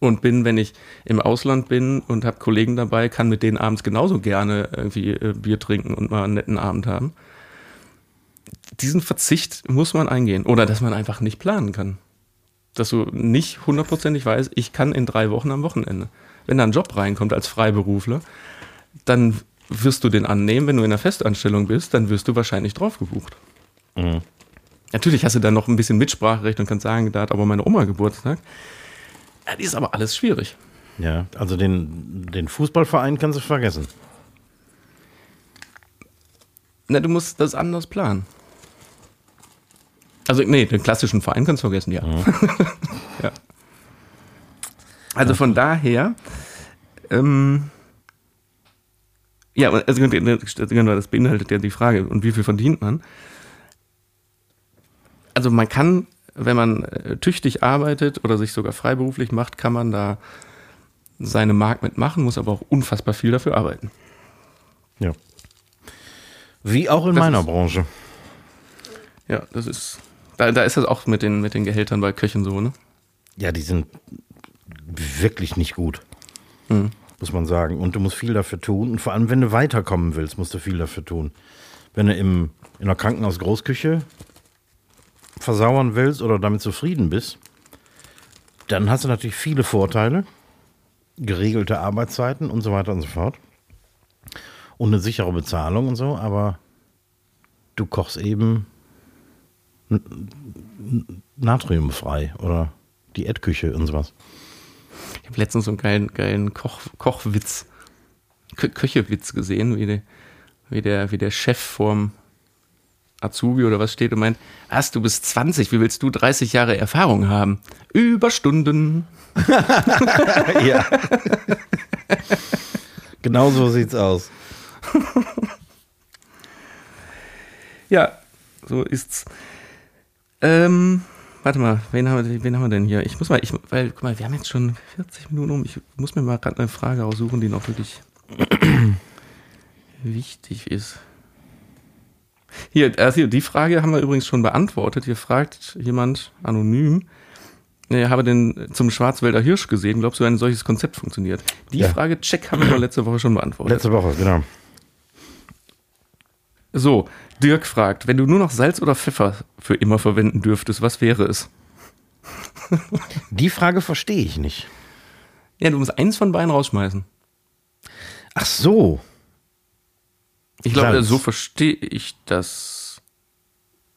Und bin, wenn ich im Ausland bin und habe Kollegen dabei, kann mit denen abends genauso gerne irgendwie äh, Bier trinken und mal einen netten Abend haben. Diesen Verzicht muss man eingehen oder dass man einfach nicht planen kann dass du nicht hundertprozentig weißt, ich kann in drei Wochen am Wochenende. Wenn da ein Job reinkommt als Freiberufler, dann wirst du den annehmen. Wenn du in einer Festanstellung bist, dann wirst du wahrscheinlich drauf gebucht. Mhm. Natürlich hast du dann noch ein bisschen Mitspracherecht und kannst sagen, da hat aber meine Oma Geburtstag. Das ist aber alles schwierig. Ja, also den, den Fußballverein kannst du vergessen. Na, du musst das anders planen. Also, nee, den klassischen Verein kannst du vergessen, ja. Mhm. ja. Also von daher, ähm, ja, also genau, das beinhaltet ja die Frage, und wie viel verdient man? Also man kann, wenn man äh, tüchtig arbeitet oder sich sogar freiberuflich macht, kann man da seine Mark mitmachen, muss aber auch unfassbar viel dafür arbeiten. Ja. Wie auch in das meiner ist, Branche. Ja, das ist da, da ist das auch mit den, mit den Gehältern bei Köchen so, ne? Ja, die sind wirklich nicht gut. Mhm. Muss man sagen. Und du musst viel dafür tun. Und vor allem, wenn du weiterkommen willst, musst du viel dafür tun. Wenn du im, in der Krankenhaus-Großküche versauern willst oder damit zufrieden bist, dann hast du natürlich viele Vorteile. Geregelte Arbeitszeiten und so weiter und so fort. Und eine sichere Bezahlung und so, aber du kochst eben natriumfrei oder Diätküche und sowas. Ich habe letztens so einen geilen, geilen Koch, Kochwitz, Kö Köchewitz gesehen, wie der, wie, der, wie der Chef vorm Azubi oder was steht und meint, was, du bist 20, wie willst du 30 Jahre Erfahrung haben? Überstunden. ja. genau so sieht's aus. ja, so ist's. Ähm, warte mal, wen haben, wir, wen haben wir denn hier? Ich muss mal, ich, weil, guck mal, wir haben jetzt schon 40 Minuten um. Ich muss mir mal gerade eine Frage aussuchen, die noch wirklich wichtig ist. Hier, also die Frage haben wir übrigens schon beantwortet. Hier fragt jemand anonym, er habe den zum Schwarzwälder Hirsch gesehen. Glaubst du, ein solches Konzept funktioniert? Die ja. Frage, check, haben wir letzte Woche schon beantwortet. Letzte Woche, genau. So, Dirk fragt, wenn du nur noch Salz oder Pfeffer für immer verwenden dürftest, was wäre es? Die Frage verstehe ich nicht. Ja, du musst eins von beiden rausschmeißen. Ach so. Ich glaube, so verstehe ich das.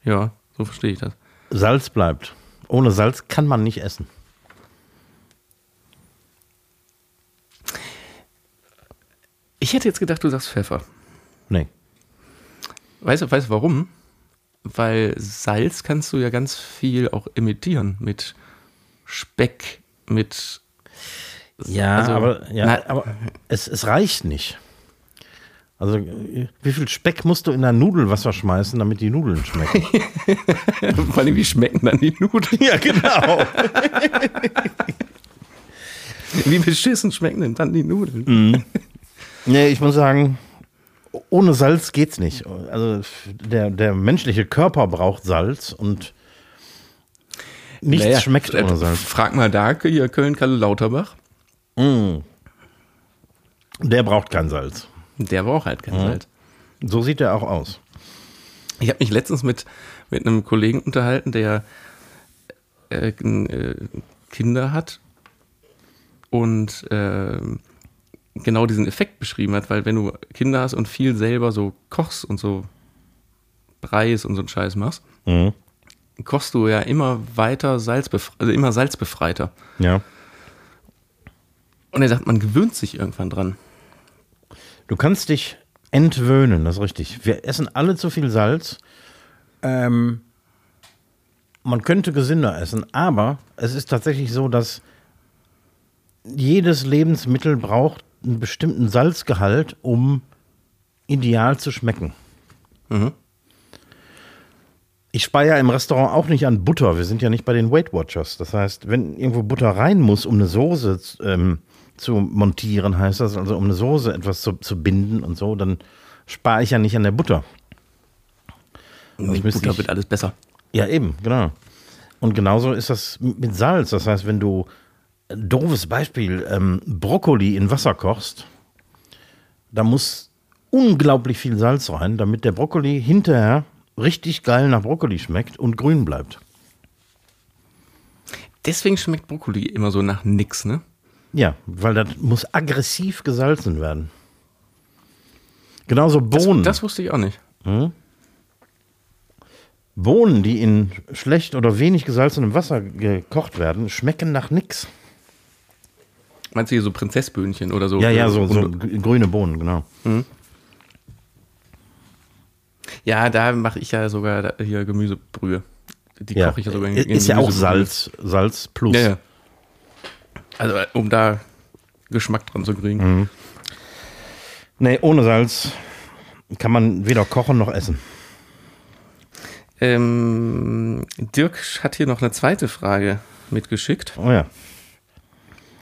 Ja, so verstehe ich das. Salz bleibt. Ohne Salz kann man nicht essen. Ich hätte jetzt gedacht, du sagst Pfeffer. Nee. Weißt du, weißt du warum? Weil Salz kannst du ja ganz viel auch imitieren mit Speck, mit. Ja, also, aber, ja, na, aber es, es reicht nicht. Also, wie viel Speck musst du in dein Nudelwasser schmeißen, damit die Nudeln schmecken? Vor allem, wie schmecken dann die Nudeln? Ja, genau. wie beschissen schmecken denn dann die Nudeln? Mhm. Nee, ich muss sagen, ohne Salz geht's nicht. Also der, der menschliche Körper braucht Salz und nichts naja, schmeckt ohne Salz. Frag mal da hier Köln-Kalle Lauterbach. Mm. Der braucht kein Salz. Der braucht halt kein mhm. Salz. So sieht er auch aus. Ich habe mich letztens mit, mit einem Kollegen unterhalten, der äh, äh, Kinder hat und äh, genau diesen Effekt beschrieben hat, weil wenn du Kinder hast und viel selber so kochst und so Reis und so einen Scheiß machst, mhm. kochst du ja immer weiter salzbefreiter, also immer salzbefreiter. Ja. Und er sagt, man gewöhnt sich irgendwann dran. Du kannst dich entwöhnen, das ist richtig. Wir essen alle zu viel Salz. Ähm, man könnte gesünder essen, aber es ist tatsächlich so, dass jedes Lebensmittel braucht einen bestimmten Salzgehalt, um ideal zu schmecken. Ich spare ja im Restaurant auch nicht an Butter. Wir sind ja nicht bei den Weight Watchers. Das heißt, wenn irgendwo Butter rein muss, um eine Soße ähm, zu montieren, heißt das, also um eine Soße etwas zu, zu binden und so, dann spare ich ja nicht an der Butter. Mit müsste Butter ich- wird alles besser. Ja, eben, genau. Und genauso ist das mit Salz. Das heißt, wenn du, ein doofes Beispiel, ähm, Brokkoli in Wasser kochst, da muss unglaublich viel Salz rein, damit der Brokkoli hinterher richtig geil nach Brokkoli schmeckt und grün bleibt. Deswegen schmeckt Brokkoli immer so nach nix, ne? Ja, weil das muss aggressiv gesalzen werden. Genauso Das, Bohnen. das wusste ich auch nicht. Bohnen, die in schlecht oder wenig gesalzenem Wasser gekocht werden, schmecken nach nix. Meinst du hier so Prinzessböhnchen oder so? Ja, ja, so, so grüne Bohnen, genau. Ja, da mache ich ja sogar hier Gemüsebrühe. Die Ja, koche ich ja sogar in, in ist ja auch. Salz, Salz plus. Ja, ja. Also, äh, um da Geschmack dran zu kriegen. Mhm. Nee, ohne Salz kann man weder kochen noch essen. Ähm, Dirk hat hier noch eine zweite Frage mitgeschickt. Oh ja.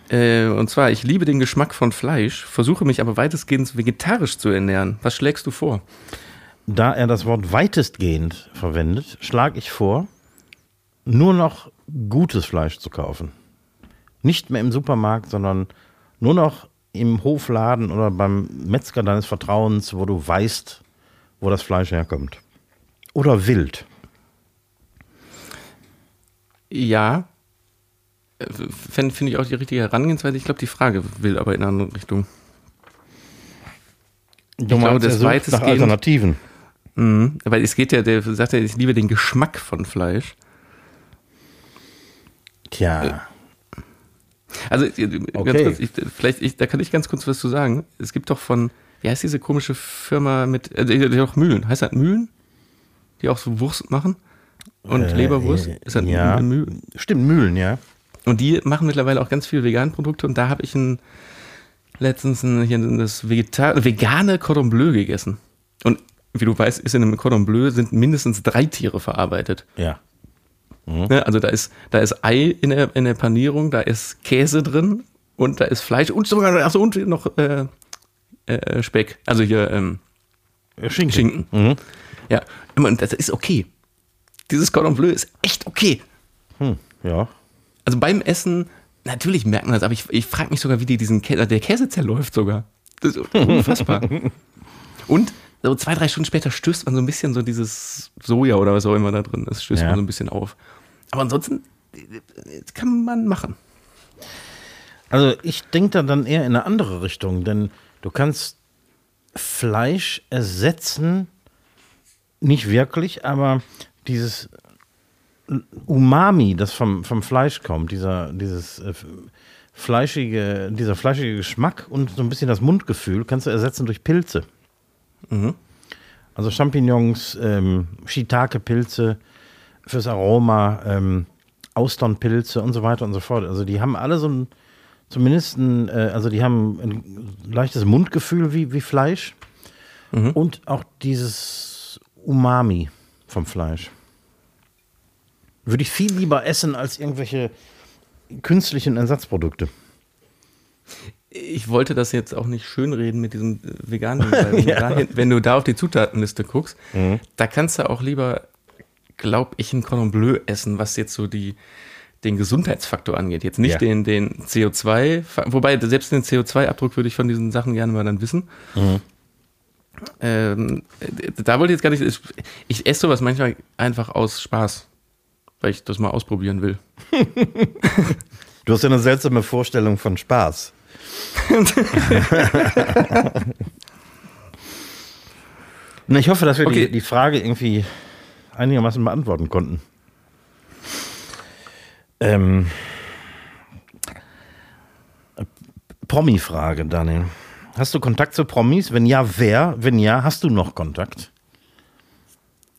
Äh, und zwar, ich liebe den Geschmack von Fleisch, versuche mich aber weitestgehend vegetarisch zu ernähren. Was schlägst du vor? Da er das Wort weitestgehend verwendet, schlage ich vor, nur noch gutes Fleisch zu kaufen. Nicht mehr im Supermarkt, sondern nur noch im Hofladen oder beim Metzger deines Vertrauens, wo du weißt, wo das Fleisch herkommt. Oder wild. Ja. Finde find ich auch die richtige Herangehensweise. Ich glaube, die Frage will aber in eine andere Richtung. Du glaube, meinst, das sucht nach weitestgehend- Alternativen. Mhm. Weil es geht ja, der sagt ja, ich liebe den Geschmack von Fleisch. Tja. Also, äh, ganz Okay. kurz, ich, vielleicht, ich, da kann ich ganz kurz was zu sagen. Es gibt doch von, wie heißt diese komische Firma mit, äh, die, auch Mühlen, heißt das Mühlen? Die auch so Wurst machen? Und Äh, Leberwurst? äh, Ist das ja. ein Mühl? Stimmt, Mühlen, ja. Und die machen mittlerweile auch ganz viele vegane Produkte und da habe ich ein, letztens ein, hier das Vegeta vegane Cordon Bleu gegessen. Und wie du weißt, ist in einem Cordon Bleu sind mindestens drei Tiere verarbeitet. Ja. Ne? Also da ist, da ist Ei in der, in der Panierung, da ist Käse drin und da ist Fleisch und sogar achso, und noch äh, äh, Speck. Also hier ähm, Schinken. Schinken. Mhm. Ja, und das ist okay. Dieses Cordon Bleu ist echt okay. Hm, ja. Also beim Essen, natürlich merkt man das, aber ich, ich frage mich sogar, wie die diesen Käse, der Käse zerläuft sogar. Das ist unfassbar. Und so zwei, drei Stunden später stößt man so ein bisschen so dieses Soja oder was auch immer da drin ist, stößt Ja. man so ein bisschen auf. Aber ansonsten kann man machen. Also ich denke da dann eher in eine andere Richtung, denn du kannst Fleisch ersetzen, nicht wirklich, aber dieses Umami, das vom, vom Fleisch kommt, dieser, dieses äh, fleischige, dieser fleischige Geschmack und so ein bisschen das Mundgefühl, kannst du ersetzen durch Pilze. Also Champignons, ähm, Shiitake-Pilze fürs Aroma, ähm, Austernpilze und so weiter und so fort. Also die haben alle so ein, zumindest ein, äh, also die haben ein leichtes Mundgefühl wie, wie Fleisch und auch dieses Umami vom Fleisch. Würde ich viel lieber essen als irgendwelche künstlichen Ersatzprodukte. Ich wollte das jetzt auch nicht schönreden mit diesem äh, veganen, weil dahin, wenn du da auf die Zutatenliste guckst, da kannst du auch lieber, glaub ich, ein Cordon Bleu essen, was jetzt so die, den Gesundheitsfaktor angeht. Jetzt nicht Ja. den, den CO2, wobei selbst den CO2-Abdruck würde ich von diesen Sachen gerne mal dann wissen. Ähm, äh, da wollte ich jetzt gar nicht, ich, ich esse sowas manchmal einfach aus Spaß, weil ich das mal ausprobieren will. Du hast ja eine seltsame Vorstellung von Spaß. Ich hoffe, dass wir Okay. die, die Frage irgendwie einigermaßen beantworten konnten. Ähm, Promi-Frage, Daniel. Hast du Kontakt zu Promis? Wenn ja, wer? Wenn ja, hast du noch Kontakt?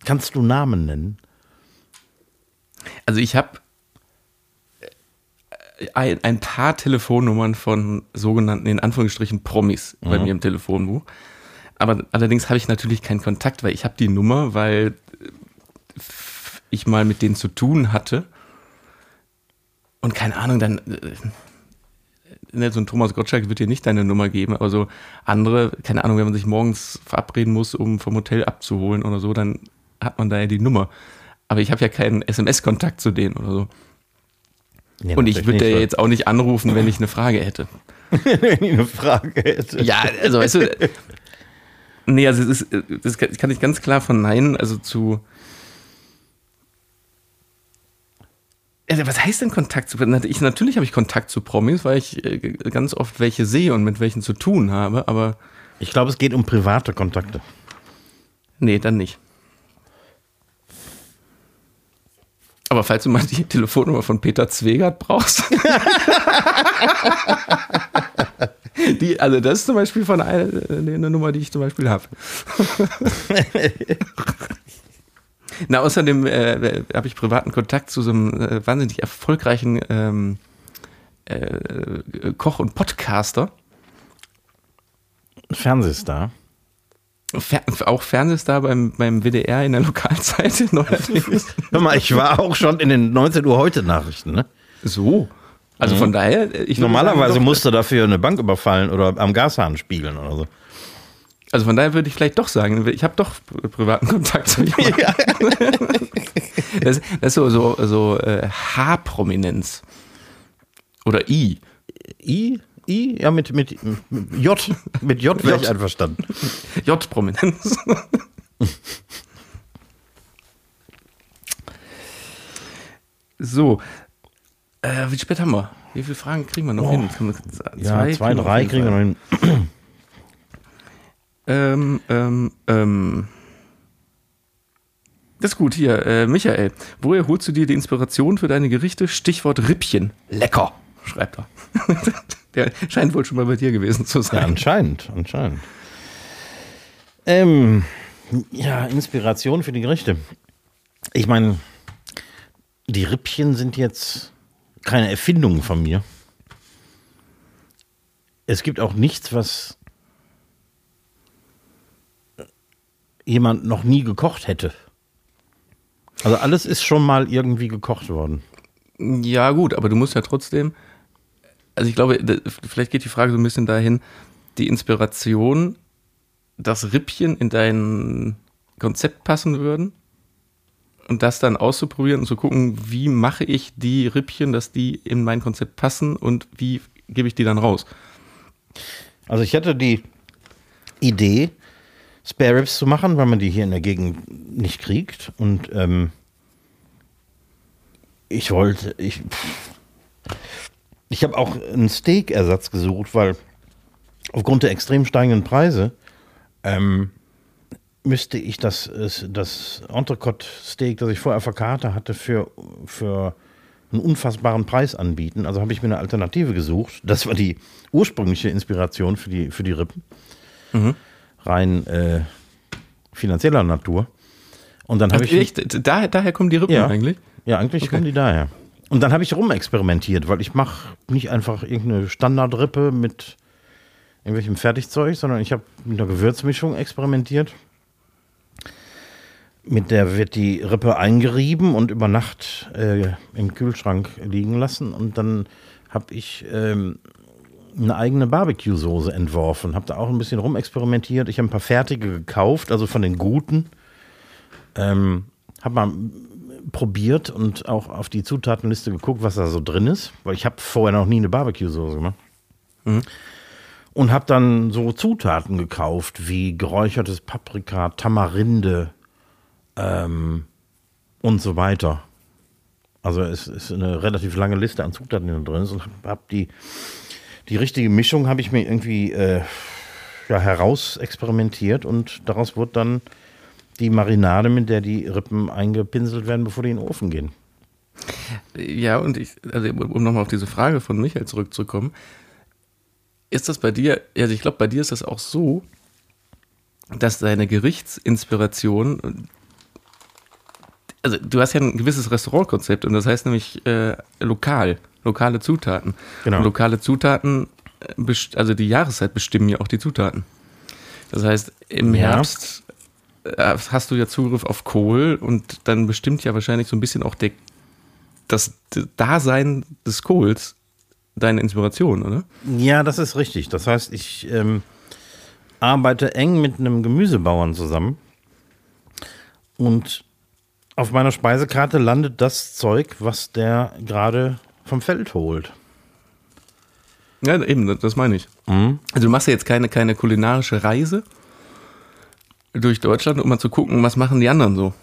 Kannst du Namen nennen? Also ich habe ein, ein, paar Telefonnummern von sogenannten, in Anführungsstrichen, Promis mhm. bei mir im Telefonbuch. Aber allerdings habe ich natürlich keinen Kontakt, weil ich habe die Nummer, weil ich mal mit denen zu tun hatte. Und keine Ahnung, dann äh, ne, so ein Thomas Gottschalk wird dir nicht deine Nummer geben, aber so andere, keine Ahnung, wenn man sich morgens verabreden muss, um vom Hotel abzuholen oder so, dann hat man da ja die Nummer. Aber ich habe ja keinen SMS-Kontakt zu denen oder so. Ja, und ich würde ja jetzt auch nicht anrufen, wenn ich eine Frage hätte. wenn ich eine Frage hätte. Ja, also weißt du, nee, also das, ist, das kann ich ganz klar von Nein, also zu Also, was heißt denn Kontakt zu ich Natürlich habe ich Kontakt zu Promis, weil ich äh, ganz oft welche sehe und mit welchen zu tun habe, aber. Ich glaube, es geht um private Kontakte. Nee, dann nicht. Aber falls du mal die Telefonnummer von Peter Zwegert brauchst. die, also das ist zum Beispiel von einer, eine Nummer, die ich zum Beispiel habe. Na, außerdem äh, habe ich privaten Kontakt zu so einem äh, wahnsinnig erfolgreichen ähm, äh, Koch und Podcaster. Fernsehstar. Fer auch Fernsehstar beim, beim WDR in der Lokalzeit neuerdings. Hör mal, ich war auch schon in den 19 Uhr heute Nachrichten, ne? So. Also mhm. von daher, ich Normalerweise musste dafür eine Bank überfallen oder am Gashahn spielen oder so. Also von daher würde ich vielleicht doch sagen, ich habe doch privaten Kontakt zu jemandem. Ja. Das, das, ist so, so, so äh, H-Prominenz. Oder I. I? I? Ja, mit, mit, mit J. Mit J wäre ich einverstanden. J-Prominenz. so. Äh, wie spät haben wir? Wie viele Fragen kriegen wir noch oh. hin? Zwei, ja, zwei, drei kriegen wir noch hin. Ähm, ähm, ähm. Das ist gut, hier, äh, Michael. Woher holst du dir die Inspiration für deine Gerichte? Stichwort Rippchen. Lecker, schreibt er. Der scheint wohl schon mal bei dir gewesen zu sein. Ja, anscheinend, anscheinend. Ähm, ja, Inspiration für die Gerichte. Ich meine, die Rippchen sind jetzt keine Erfindung von mir. Es gibt auch nichts, was jemand noch nie gekocht hätte. Also alles ist schon mal irgendwie gekocht worden. Ja, gut, aber du musst ja trotzdem, also ich glaube, vielleicht geht die Frage so ein bisschen dahin, die Inspiration, dass Rippchen in dein Konzept passen würden und das dann auszuprobieren und zu gucken, wie mache ich die Rippchen, dass die in mein Konzept passen und wie gebe ich die dann raus. Also ich hatte die Idee, Spare Ribs zu machen, weil man die hier in der Gegend nicht kriegt. Und ähm, ich wollte, ich, ich habe auch einen Steak-Ersatz gesucht, weil aufgrund der extrem steigenden Preise ähm, müsste ich das, das Entrecote-Steak, das ich vorher verkarte hatte, für, für einen unfassbaren Preis anbieten. Also habe ich mir eine Alternative gesucht. Das war die ursprüngliche Inspiration für die, für die Rippen. Mhm rein äh, finanzieller Natur. Und dann habe ich. Echt? Da, daher kommen die Rippen ja, eigentlich? Ja, eigentlich okay. kommen die daher. Und dann habe ich rumexperimentiert, weil ich mache nicht einfach irgendeine Standardrippe mit irgendwelchem Fertigzeug, sondern ich habe mit einer Gewürzmischung experimentiert. Mit der wird die Rippe eingerieben und über Nacht äh, im Kühlschrank liegen lassen. Und dann habe ich ähm, eine eigene Barbecue-Soße entworfen. Habe da auch ein bisschen rumexperimentiert. Ich habe ein paar fertige gekauft, also von den guten. Ähm, habe mal probiert und auch auf die Zutatenliste geguckt, was da so drin ist, weil ich habe vorher noch nie eine Barbecue-Soße gemacht. Mhm. Und habe dann so Zutaten gekauft, wie geräuchertes Paprika, Tamarinde ähm, und so weiter. Also es ist eine relativ lange Liste an Zutaten, die da drin ist und habe die die richtige Mischung habe ich mir irgendwie äh, ja, heraus experimentiert und daraus wurde dann die Marinade, mit der die Rippen eingepinselt werden, bevor die in den Ofen gehen. Ja, und ich, also um nochmal auf diese Frage von Michael zurückzukommen, ist das bei dir, also ich glaube, bei dir ist das auch so, dass deine Gerichtsinspiration, also du hast ja ein gewisses Restaurantkonzept und das heißt nämlich äh, lokal, lokale Zutaten. Genau. Und lokale Zutaten, äh, also die Jahreszeit bestimmen ja auch die Zutaten. Das heißt, im Ja. Herbst äh, hast du ja Zugriff auf Kohl und dann bestimmt ja wahrscheinlich so ein bisschen auch der, das Dasein des Kohls deine Inspiration, oder? Ja, das ist richtig. Das heißt, ich ähm, arbeite eng mit einem Gemüsebauern zusammen und auf meiner Speisekarte landet das Zeug, was der gerade vom Feld holt. Ja, eben, das- meine ich. Also du machst ja jetzt keine, keine kulinarische Reise durch Deutschland, um mal zu gucken, was machen die anderen so.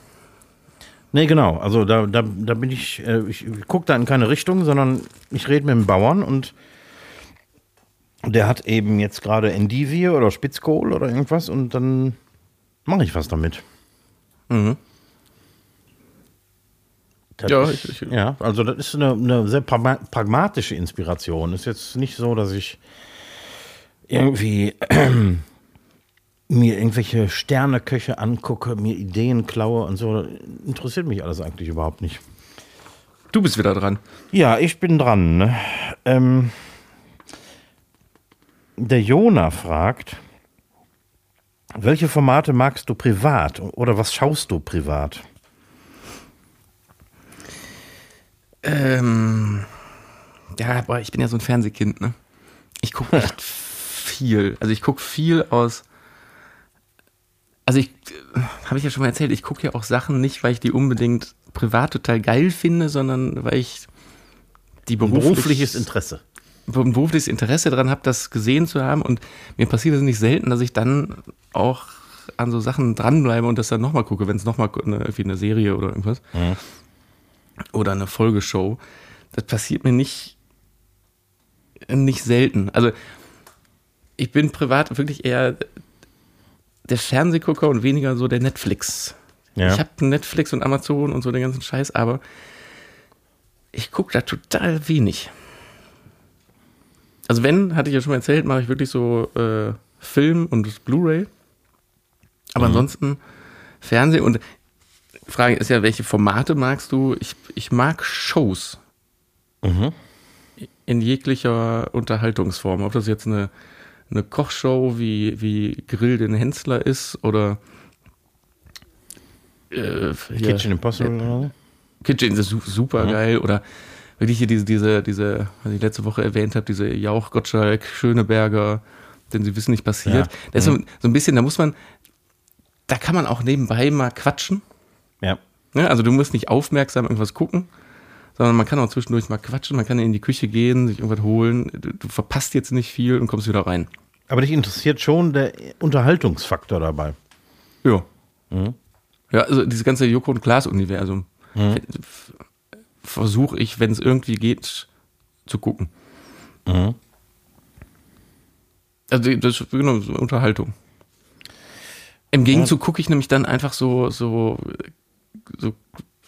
Nee, genau. Also da, da, da bin ich, äh, ich, ich gucke da in keine Richtung, sondern ich rede mit dem Bauern und der hat eben jetzt gerade Endivie oder Spitzkohl oder irgendwas und dann mache ich was damit. Mhm. Ja, ich- ich- ja, also das ist eine, eine sehr pragma- pragmatische Inspiration. Ist jetzt nicht so, dass ich irgendwie mir irgendwelche Sterneköche angucke, mir Ideen klaue und so. Interessiert mich alles eigentlich überhaupt nicht. Du bist wieder dran. Ja, ich bin dran. Ne? Ähm, der Jona fragt, welche Formate magst du privat oder was schaust du privat? Ähm, ja, boah, ich bin ja so ein Fernsehkind, ne? Ich gucke echt viel. Also ich gucke viel aus. Also ich, habe ich ja schon mal erzählt, ich gucke ja auch Sachen nicht, weil ich die unbedingt privat total geil finde, sondern weil ich die beruflich, Berufliches Interesse. ein berufliches Interesse daran habe, das gesehen zu haben. Und mir passiert es nicht selten, dass ich dann auch an so Sachen dranbleibe und das dann nochmal gucke, wenn es nochmal eine, irgendwie eine Serie oder irgendwas oder eine Folgeshow. Das passiert mir nicht, nicht selten. Also ich bin privat wirklich eher der Fernsehgucker und weniger so der Netflix. Ja. Ich habe Netflix und Amazon und so den ganzen Scheiß, aber ich gucke da total wenig. Also wenn, hatte ich ja schon mal erzählt, mache ich wirklich so äh, Film und Blu-ray. Aber ansonsten Fernsehen und Frage ist ja, welche Formate magst du? Ich, ich mag Shows. In jeglicher Unterhaltungsform. Ob das jetzt eine, eine Kochshow wie, wie Grill den Hensler ist oder äh, hier- Kitchen Impossible so? Kitchen ist su- super geil oder wirklich hier diese, diese, diese, was ich letzte Woche erwähnt habe, diese Jauch, Gottschalk, Schöneberger, denn sie wissen nicht passiert. Ja. Das ist so, so ein bisschen, da muss man, da kann man auch nebenbei mal quatschen. Ja. Ne? Also du musst nicht aufmerksam irgendwas gucken, sondern man kann auch zwischendurch mal quatschen, man kann in die Küche gehen, sich irgendwas holen. Du, du verpasst jetzt nicht viel und kommst wieder rein. Aber dich interessiert schon der Unterhaltungsfaktor dabei. Ja. Ja, also dieses ganze Joko und Klaas-Universum versuche ich, wenn es irgendwie geht, zu gucken. Also das ist genau so Unterhaltung. Im Gegenzug gucke ich nämlich dann einfach so, so, so,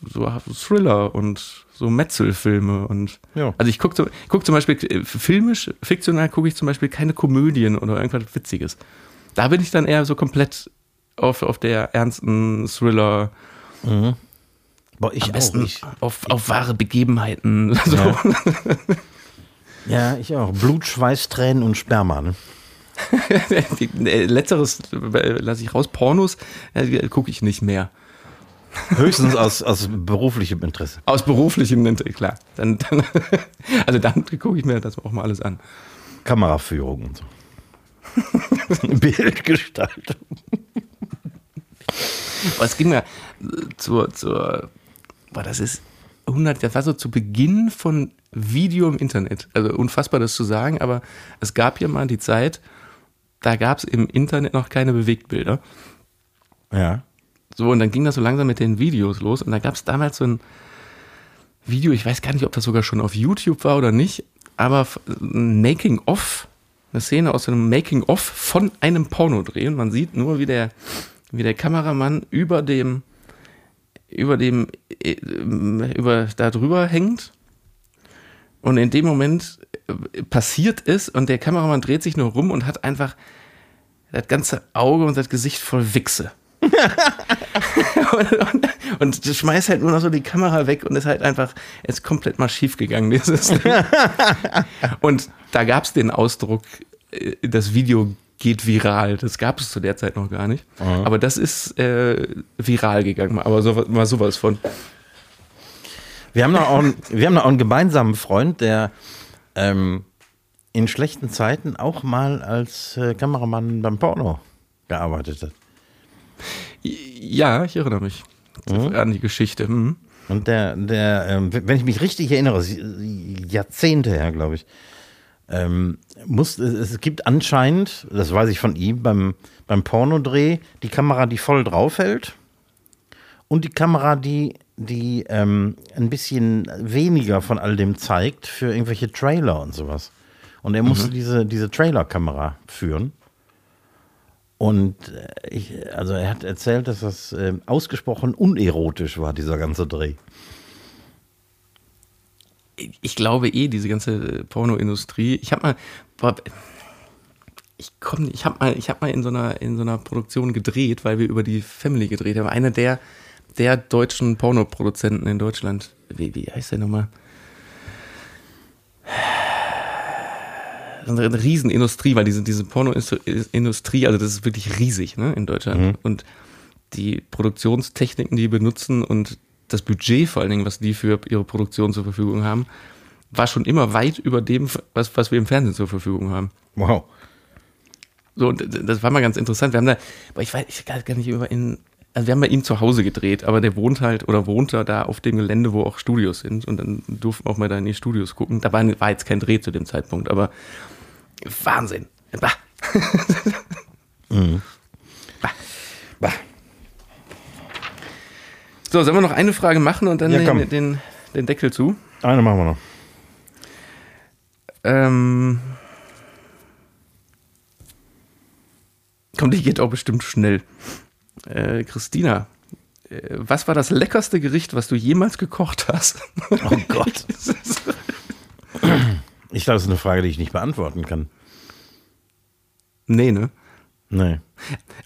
so Thriller und so Metzelfilme und Ja. also ich gucke zum, ich guck zum Beispiel äh, filmisch, fiktional gucke ich zum Beispiel keine Komödien oder irgendwas Witziges. Da bin ich dann eher so komplett auf, auf der ernsten Thriller, Boah, ich am auch. besten Ich, auf, auf wahre Begebenheiten. So. Ja. ja, ich auch. Blut, Schweiß, Tränen und Sperma. Ne? Äh, Letzteres äh, lasse ich raus. Pornos gucke ich nicht mehr. Höchstens aus, aus beruflichem Interesse. Aus beruflichem, Inter- klar. Dann, dann, also dann gucke ich mir das auch mal alles an. Kameraführung und so. Bildgestaltung. Aber es ging mir äh, zur, zur, boah, das ist 100, das war so zu Beginn von Video im Internet. Also unfassbar das zu sagen, aber es gab ja mal die Zeit, da gab es im Internet noch keine Bewegtbilder. Ja. So, und dann ging das so langsam mit den Videos los. Und da gab es damals so ein Video, ich weiß gar nicht, ob das sogar schon auf YouTube war oder nicht, aber ein Making-of, eine Szene aus einem Making-of von einem Pornodreh. Und man sieht nur, wie der, wie der Kameramann über dem, über dem, äh, über, da drüber hängt. Und in dem Moment äh, passiert ist und der Kameramann dreht sich nur rum und hat einfach das ganze Auge und das Gesicht voll Wichse. und, und, und schmeißt halt nur noch so die Kamera weg und ist halt einfach, ist komplett mal schief gegangen, dieses Ding. und da gab es den Ausdruck, äh, das Video geht viral. Das gab es zu der Zeit noch gar nicht. Mhm. Aber das ist äh, viral gegangen, aber so, mal sowas von. Wir haben noch auch, einen, wir haben noch auch einen gemeinsamen Freund, der ähm, in schlechten Zeiten auch mal als äh, Kameramann beim Porno gearbeitet hat. Ja, ich erinnere mich mhm. an die Geschichte. Mhm. Und der, der, ähm, wenn ich mich richtig erinnere, Jahrzehnte her, glaube ich, ähm, muss, es gibt anscheinend, das weiß ich von ihm, beim, beim Pornodreh die Kamera, die voll drauf hält und die Kamera, die, die ähm, ein bisschen weniger von all dem zeigt für irgendwelche Trailer und sowas. Und er musste mhm. diese, diese Trailer-Kamera führen. Und äh, ich, also er hat erzählt, dass das äh, ausgesprochen unerotisch war, dieser ganze Dreh. Ich glaube eh, diese ganze Pornoindustrie. Ich habe mal, ich ich habe mal, ich habe mal in so einer in so einer Produktion gedreht, weil wir über die Family gedreht haben. Einer der der deutschen Pornoproduzenten in Deutschland. Wie, wie heißt der nochmal? Eine Riesenindustrie, weil diese, diese Pornoindustrie, also das ist wirklich riesig ne, in Deutschland. Mhm. Und die Produktionstechniken, die benutzen und das Budget vor allen Dingen, was die für ihre Produktion zur Verfügung haben, war schon immer weit über dem, was, was wir im Fernsehen zur Verfügung haben. Wow. So, und das war mal ganz interessant. Wir haben da, aber ich weiß ich weiß gar nicht über in, also wir haben bei ihm zu Hause gedreht, aber der wohnt halt oder wohnt da auf dem Gelände, wo auch Studios sind und dann durften wir auch mal da in die Studios gucken. Da war, war jetzt kein Dreh zu dem Zeitpunkt, aber Wahnsinn. Bah. mhm. bah. Bah. So, sollen wir noch eine Frage machen und dann ja, den, den, den, Deckel zu? Eine machen wir noch. Ähm. Komm, die geht auch bestimmt schnell. Äh, Christina, äh, was war das leckerste Gericht, was du jemals gekocht hast? Oh Gott. Ich glaube, das ist eine Frage, die ich nicht beantworten kann. Nee, ne? Nee.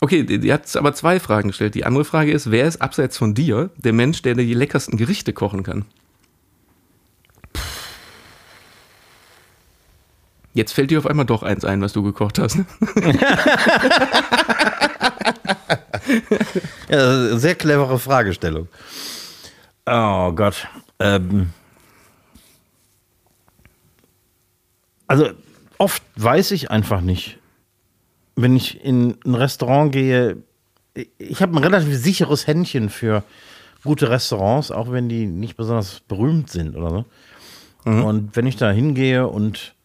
Okay, die, hat aber zwei Fragen gestellt. Die andere Frage ist, wer ist abseits von dir der Mensch, der die leckersten Gerichte kochen kann? Jetzt fällt dir auf einmal doch eins ein, was du gekocht hast. Ja, sehr clevere Fragestellung. Oh Gott. Ähm, also oft weiß ich einfach nicht, wenn ich in ein Restaurant gehe, ich habe ein relativ sicheres Händchen für gute Restaurants, auch wenn die nicht besonders berühmt sind oder so. Mhm. Und wenn ich da hingehe und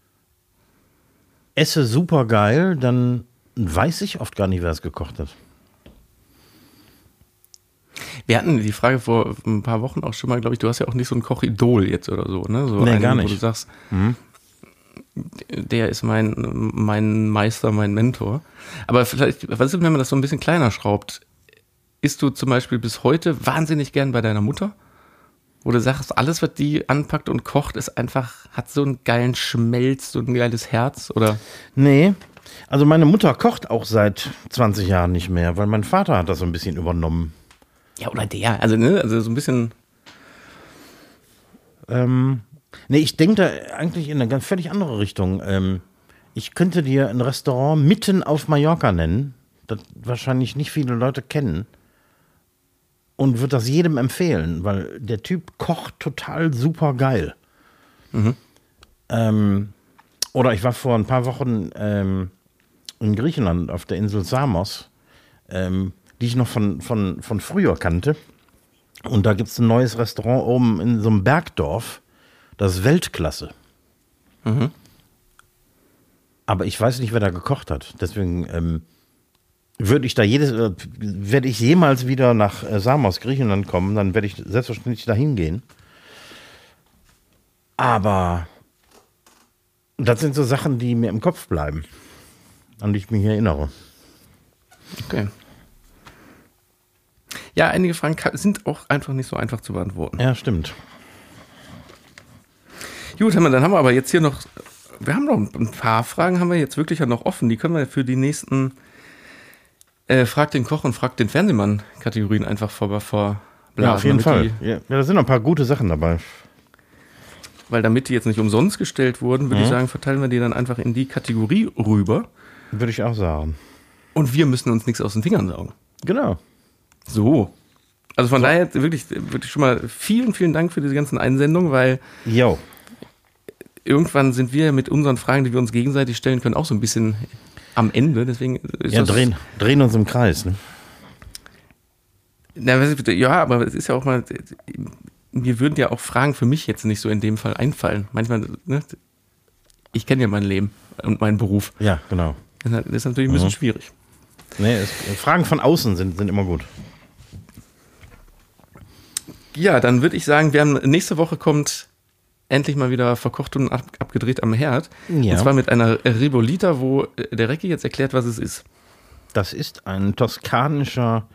esse super geil, dann weiß ich oft gar nicht, wer es gekocht hat. Wir hatten die Frage vor ein paar Wochen auch schon mal, glaube ich, du hast ja auch nicht so ein Kochidol jetzt oder so, ne? So nee, einen, gar nicht. Wo du sagst, mhm der ist mein, mein Meister, mein Mentor. Aber vielleicht, was ist, wenn man das so ein bisschen kleiner schraubt? Isst du zum Beispiel bis heute wahnsinnig gern bei deiner Mutter? Wo du sagst, alles, was die anpackt und kocht, ist einfach, hat so einen geilen Schmelz, so ein geiles Herz, oder? Nee. Also meine Mutter kocht auch seit 20 Jahren nicht mehr, weil mein Vater hat das so ein bisschen übernommen. Ja, oder der, also, ne, also so ein bisschen. Ähm, Nee, ich denke da eigentlich in eine ganz völlig andere Richtung. Ähm, ich könnte dir ein Restaurant mitten auf Mallorca nennen, das wahrscheinlich nicht viele Leute kennen. Und würde das jedem empfehlen, weil der Typ kocht total super geil. Mhm. Ähm, oder ich war vor ein paar Wochen ähm, in Griechenland auf der Insel Samos, ähm, die ich noch von, von, von früher kannte. Und da gibt es ein neues Restaurant oben in so einem Bergdorf. Das ist Weltklasse. Mhm. Aber ich weiß nicht, wer da gekocht hat. Deswegen ähm, würde ich da jedes, äh, werde ich jemals wieder nach äh, Samos, Griechenland kommen, dann werde ich selbstverständlich da hingehen. Aber das sind so Sachen, die mir im Kopf bleiben, an die ich mich erinnere. Okay. Ja, einige Fragen sind auch einfach nicht so einfach zu beantworten. Ja, stimmt. Gut, dann haben wir aber jetzt hier noch wir haben noch ein paar Fragen, haben wir jetzt wirklich ja noch offen. Die können wir für die nächsten äh, Frag den Koch und Frag den Fernsehmann-Kategorien einfach vor, vor ja, auf jeden Fall. Die, ja, da sind noch ein paar gute Sachen dabei. Weil damit die jetzt nicht umsonst gestellt wurden, würde mhm. ich sagen, verteilen wir die dann einfach in die Kategorie rüber. Würde ich auch sagen. Und wir müssen uns nichts aus den Fingern saugen. Genau. So. Also von so. daher wirklich, wirklich schon mal vielen, vielen Dank für diese ganzen Einsendungen, weil jo. irgendwann sind wir mit unseren Fragen, die wir uns gegenseitig stellen können, auch so ein bisschen am Ende. Deswegen ja, drehen, drehen uns im Kreis. Ne? Na, ja, aber es ist ja auch mal, mir würden ja auch Fragen für mich jetzt nicht so in dem Fall einfallen. Manchmal, ne, ich kenne ja mein Leben und meinen Beruf. Ja, genau. Das ist natürlich ein bisschen mhm. schwierig. Nee, es, Fragen von außen sind, sind immer gut. Ja, dann würde ich sagen, wir haben nächste Woche kommt endlich mal wieder verkocht und ab, abgedreht am Herd. Ja. Und zwar mit einer Ribolita, wo der Recki jetzt erklärt, was es ist. Das ist ein toskanischer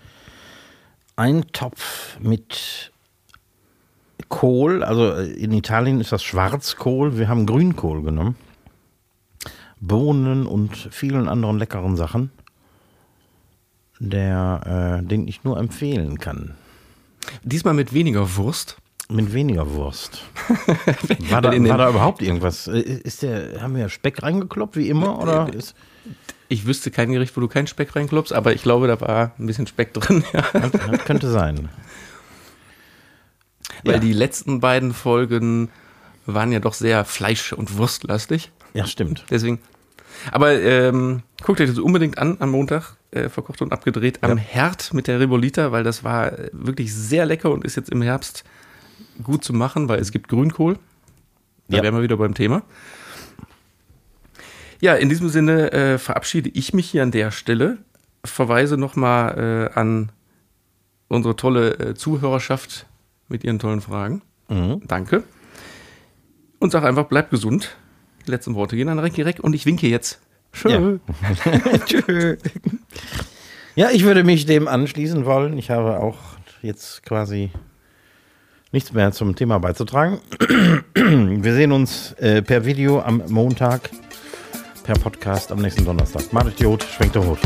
Eintopf mit Kohl. Also in Italien ist das Schwarzkohl. Wir haben Grünkohl genommen. Bohnen und vielen anderen leckeren Sachen, der, äh, den ich nur empfehlen kann. Diesmal mit weniger Wurst. Mit weniger Wurst. War da, war da überhaupt irgendwas? Äh, ist der, haben wir Speck reingekloppt, wie immer? Oder äh, ist ich wüsste kein Gericht, wo du keinen Speck reinklopfst, aber ich glaube, da war ein bisschen Speck drin. das könnte sein. Weil ja. die letzten beiden Folgen waren ja doch sehr fleisch- und wurstlastig. Ja, stimmt. Deswegen. Aber ähm, guckt euch das unbedingt an am Montag, äh, verkocht und abgedreht, am ja. Herd mit der Ribolita, weil das war wirklich sehr lecker und ist jetzt im Herbst gut zu machen, weil es gibt Grünkohl. Da ja. wären wir wieder beim Thema. Ja, in diesem Sinne äh, verabschiede ich mich hier an der Stelle. Verweise nochmal äh, an unsere tolle äh, Zuhörerschaft mit ihren tollen Fragen. Mhm. Danke. Und sage einfach, bleibt gesund. Die letzten Worte gehen an Recki Reck und ich winke jetzt. Tschö. Ja. Tschö. ja, ich würde mich dem anschließen wollen. Ich habe auch jetzt quasi nichts mehr zum Thema beizutragen. Wir sehen uns äh, per Video am Montag, per Podcast am nächsten Donnerstag. Die Hut, schwenkt der Hut.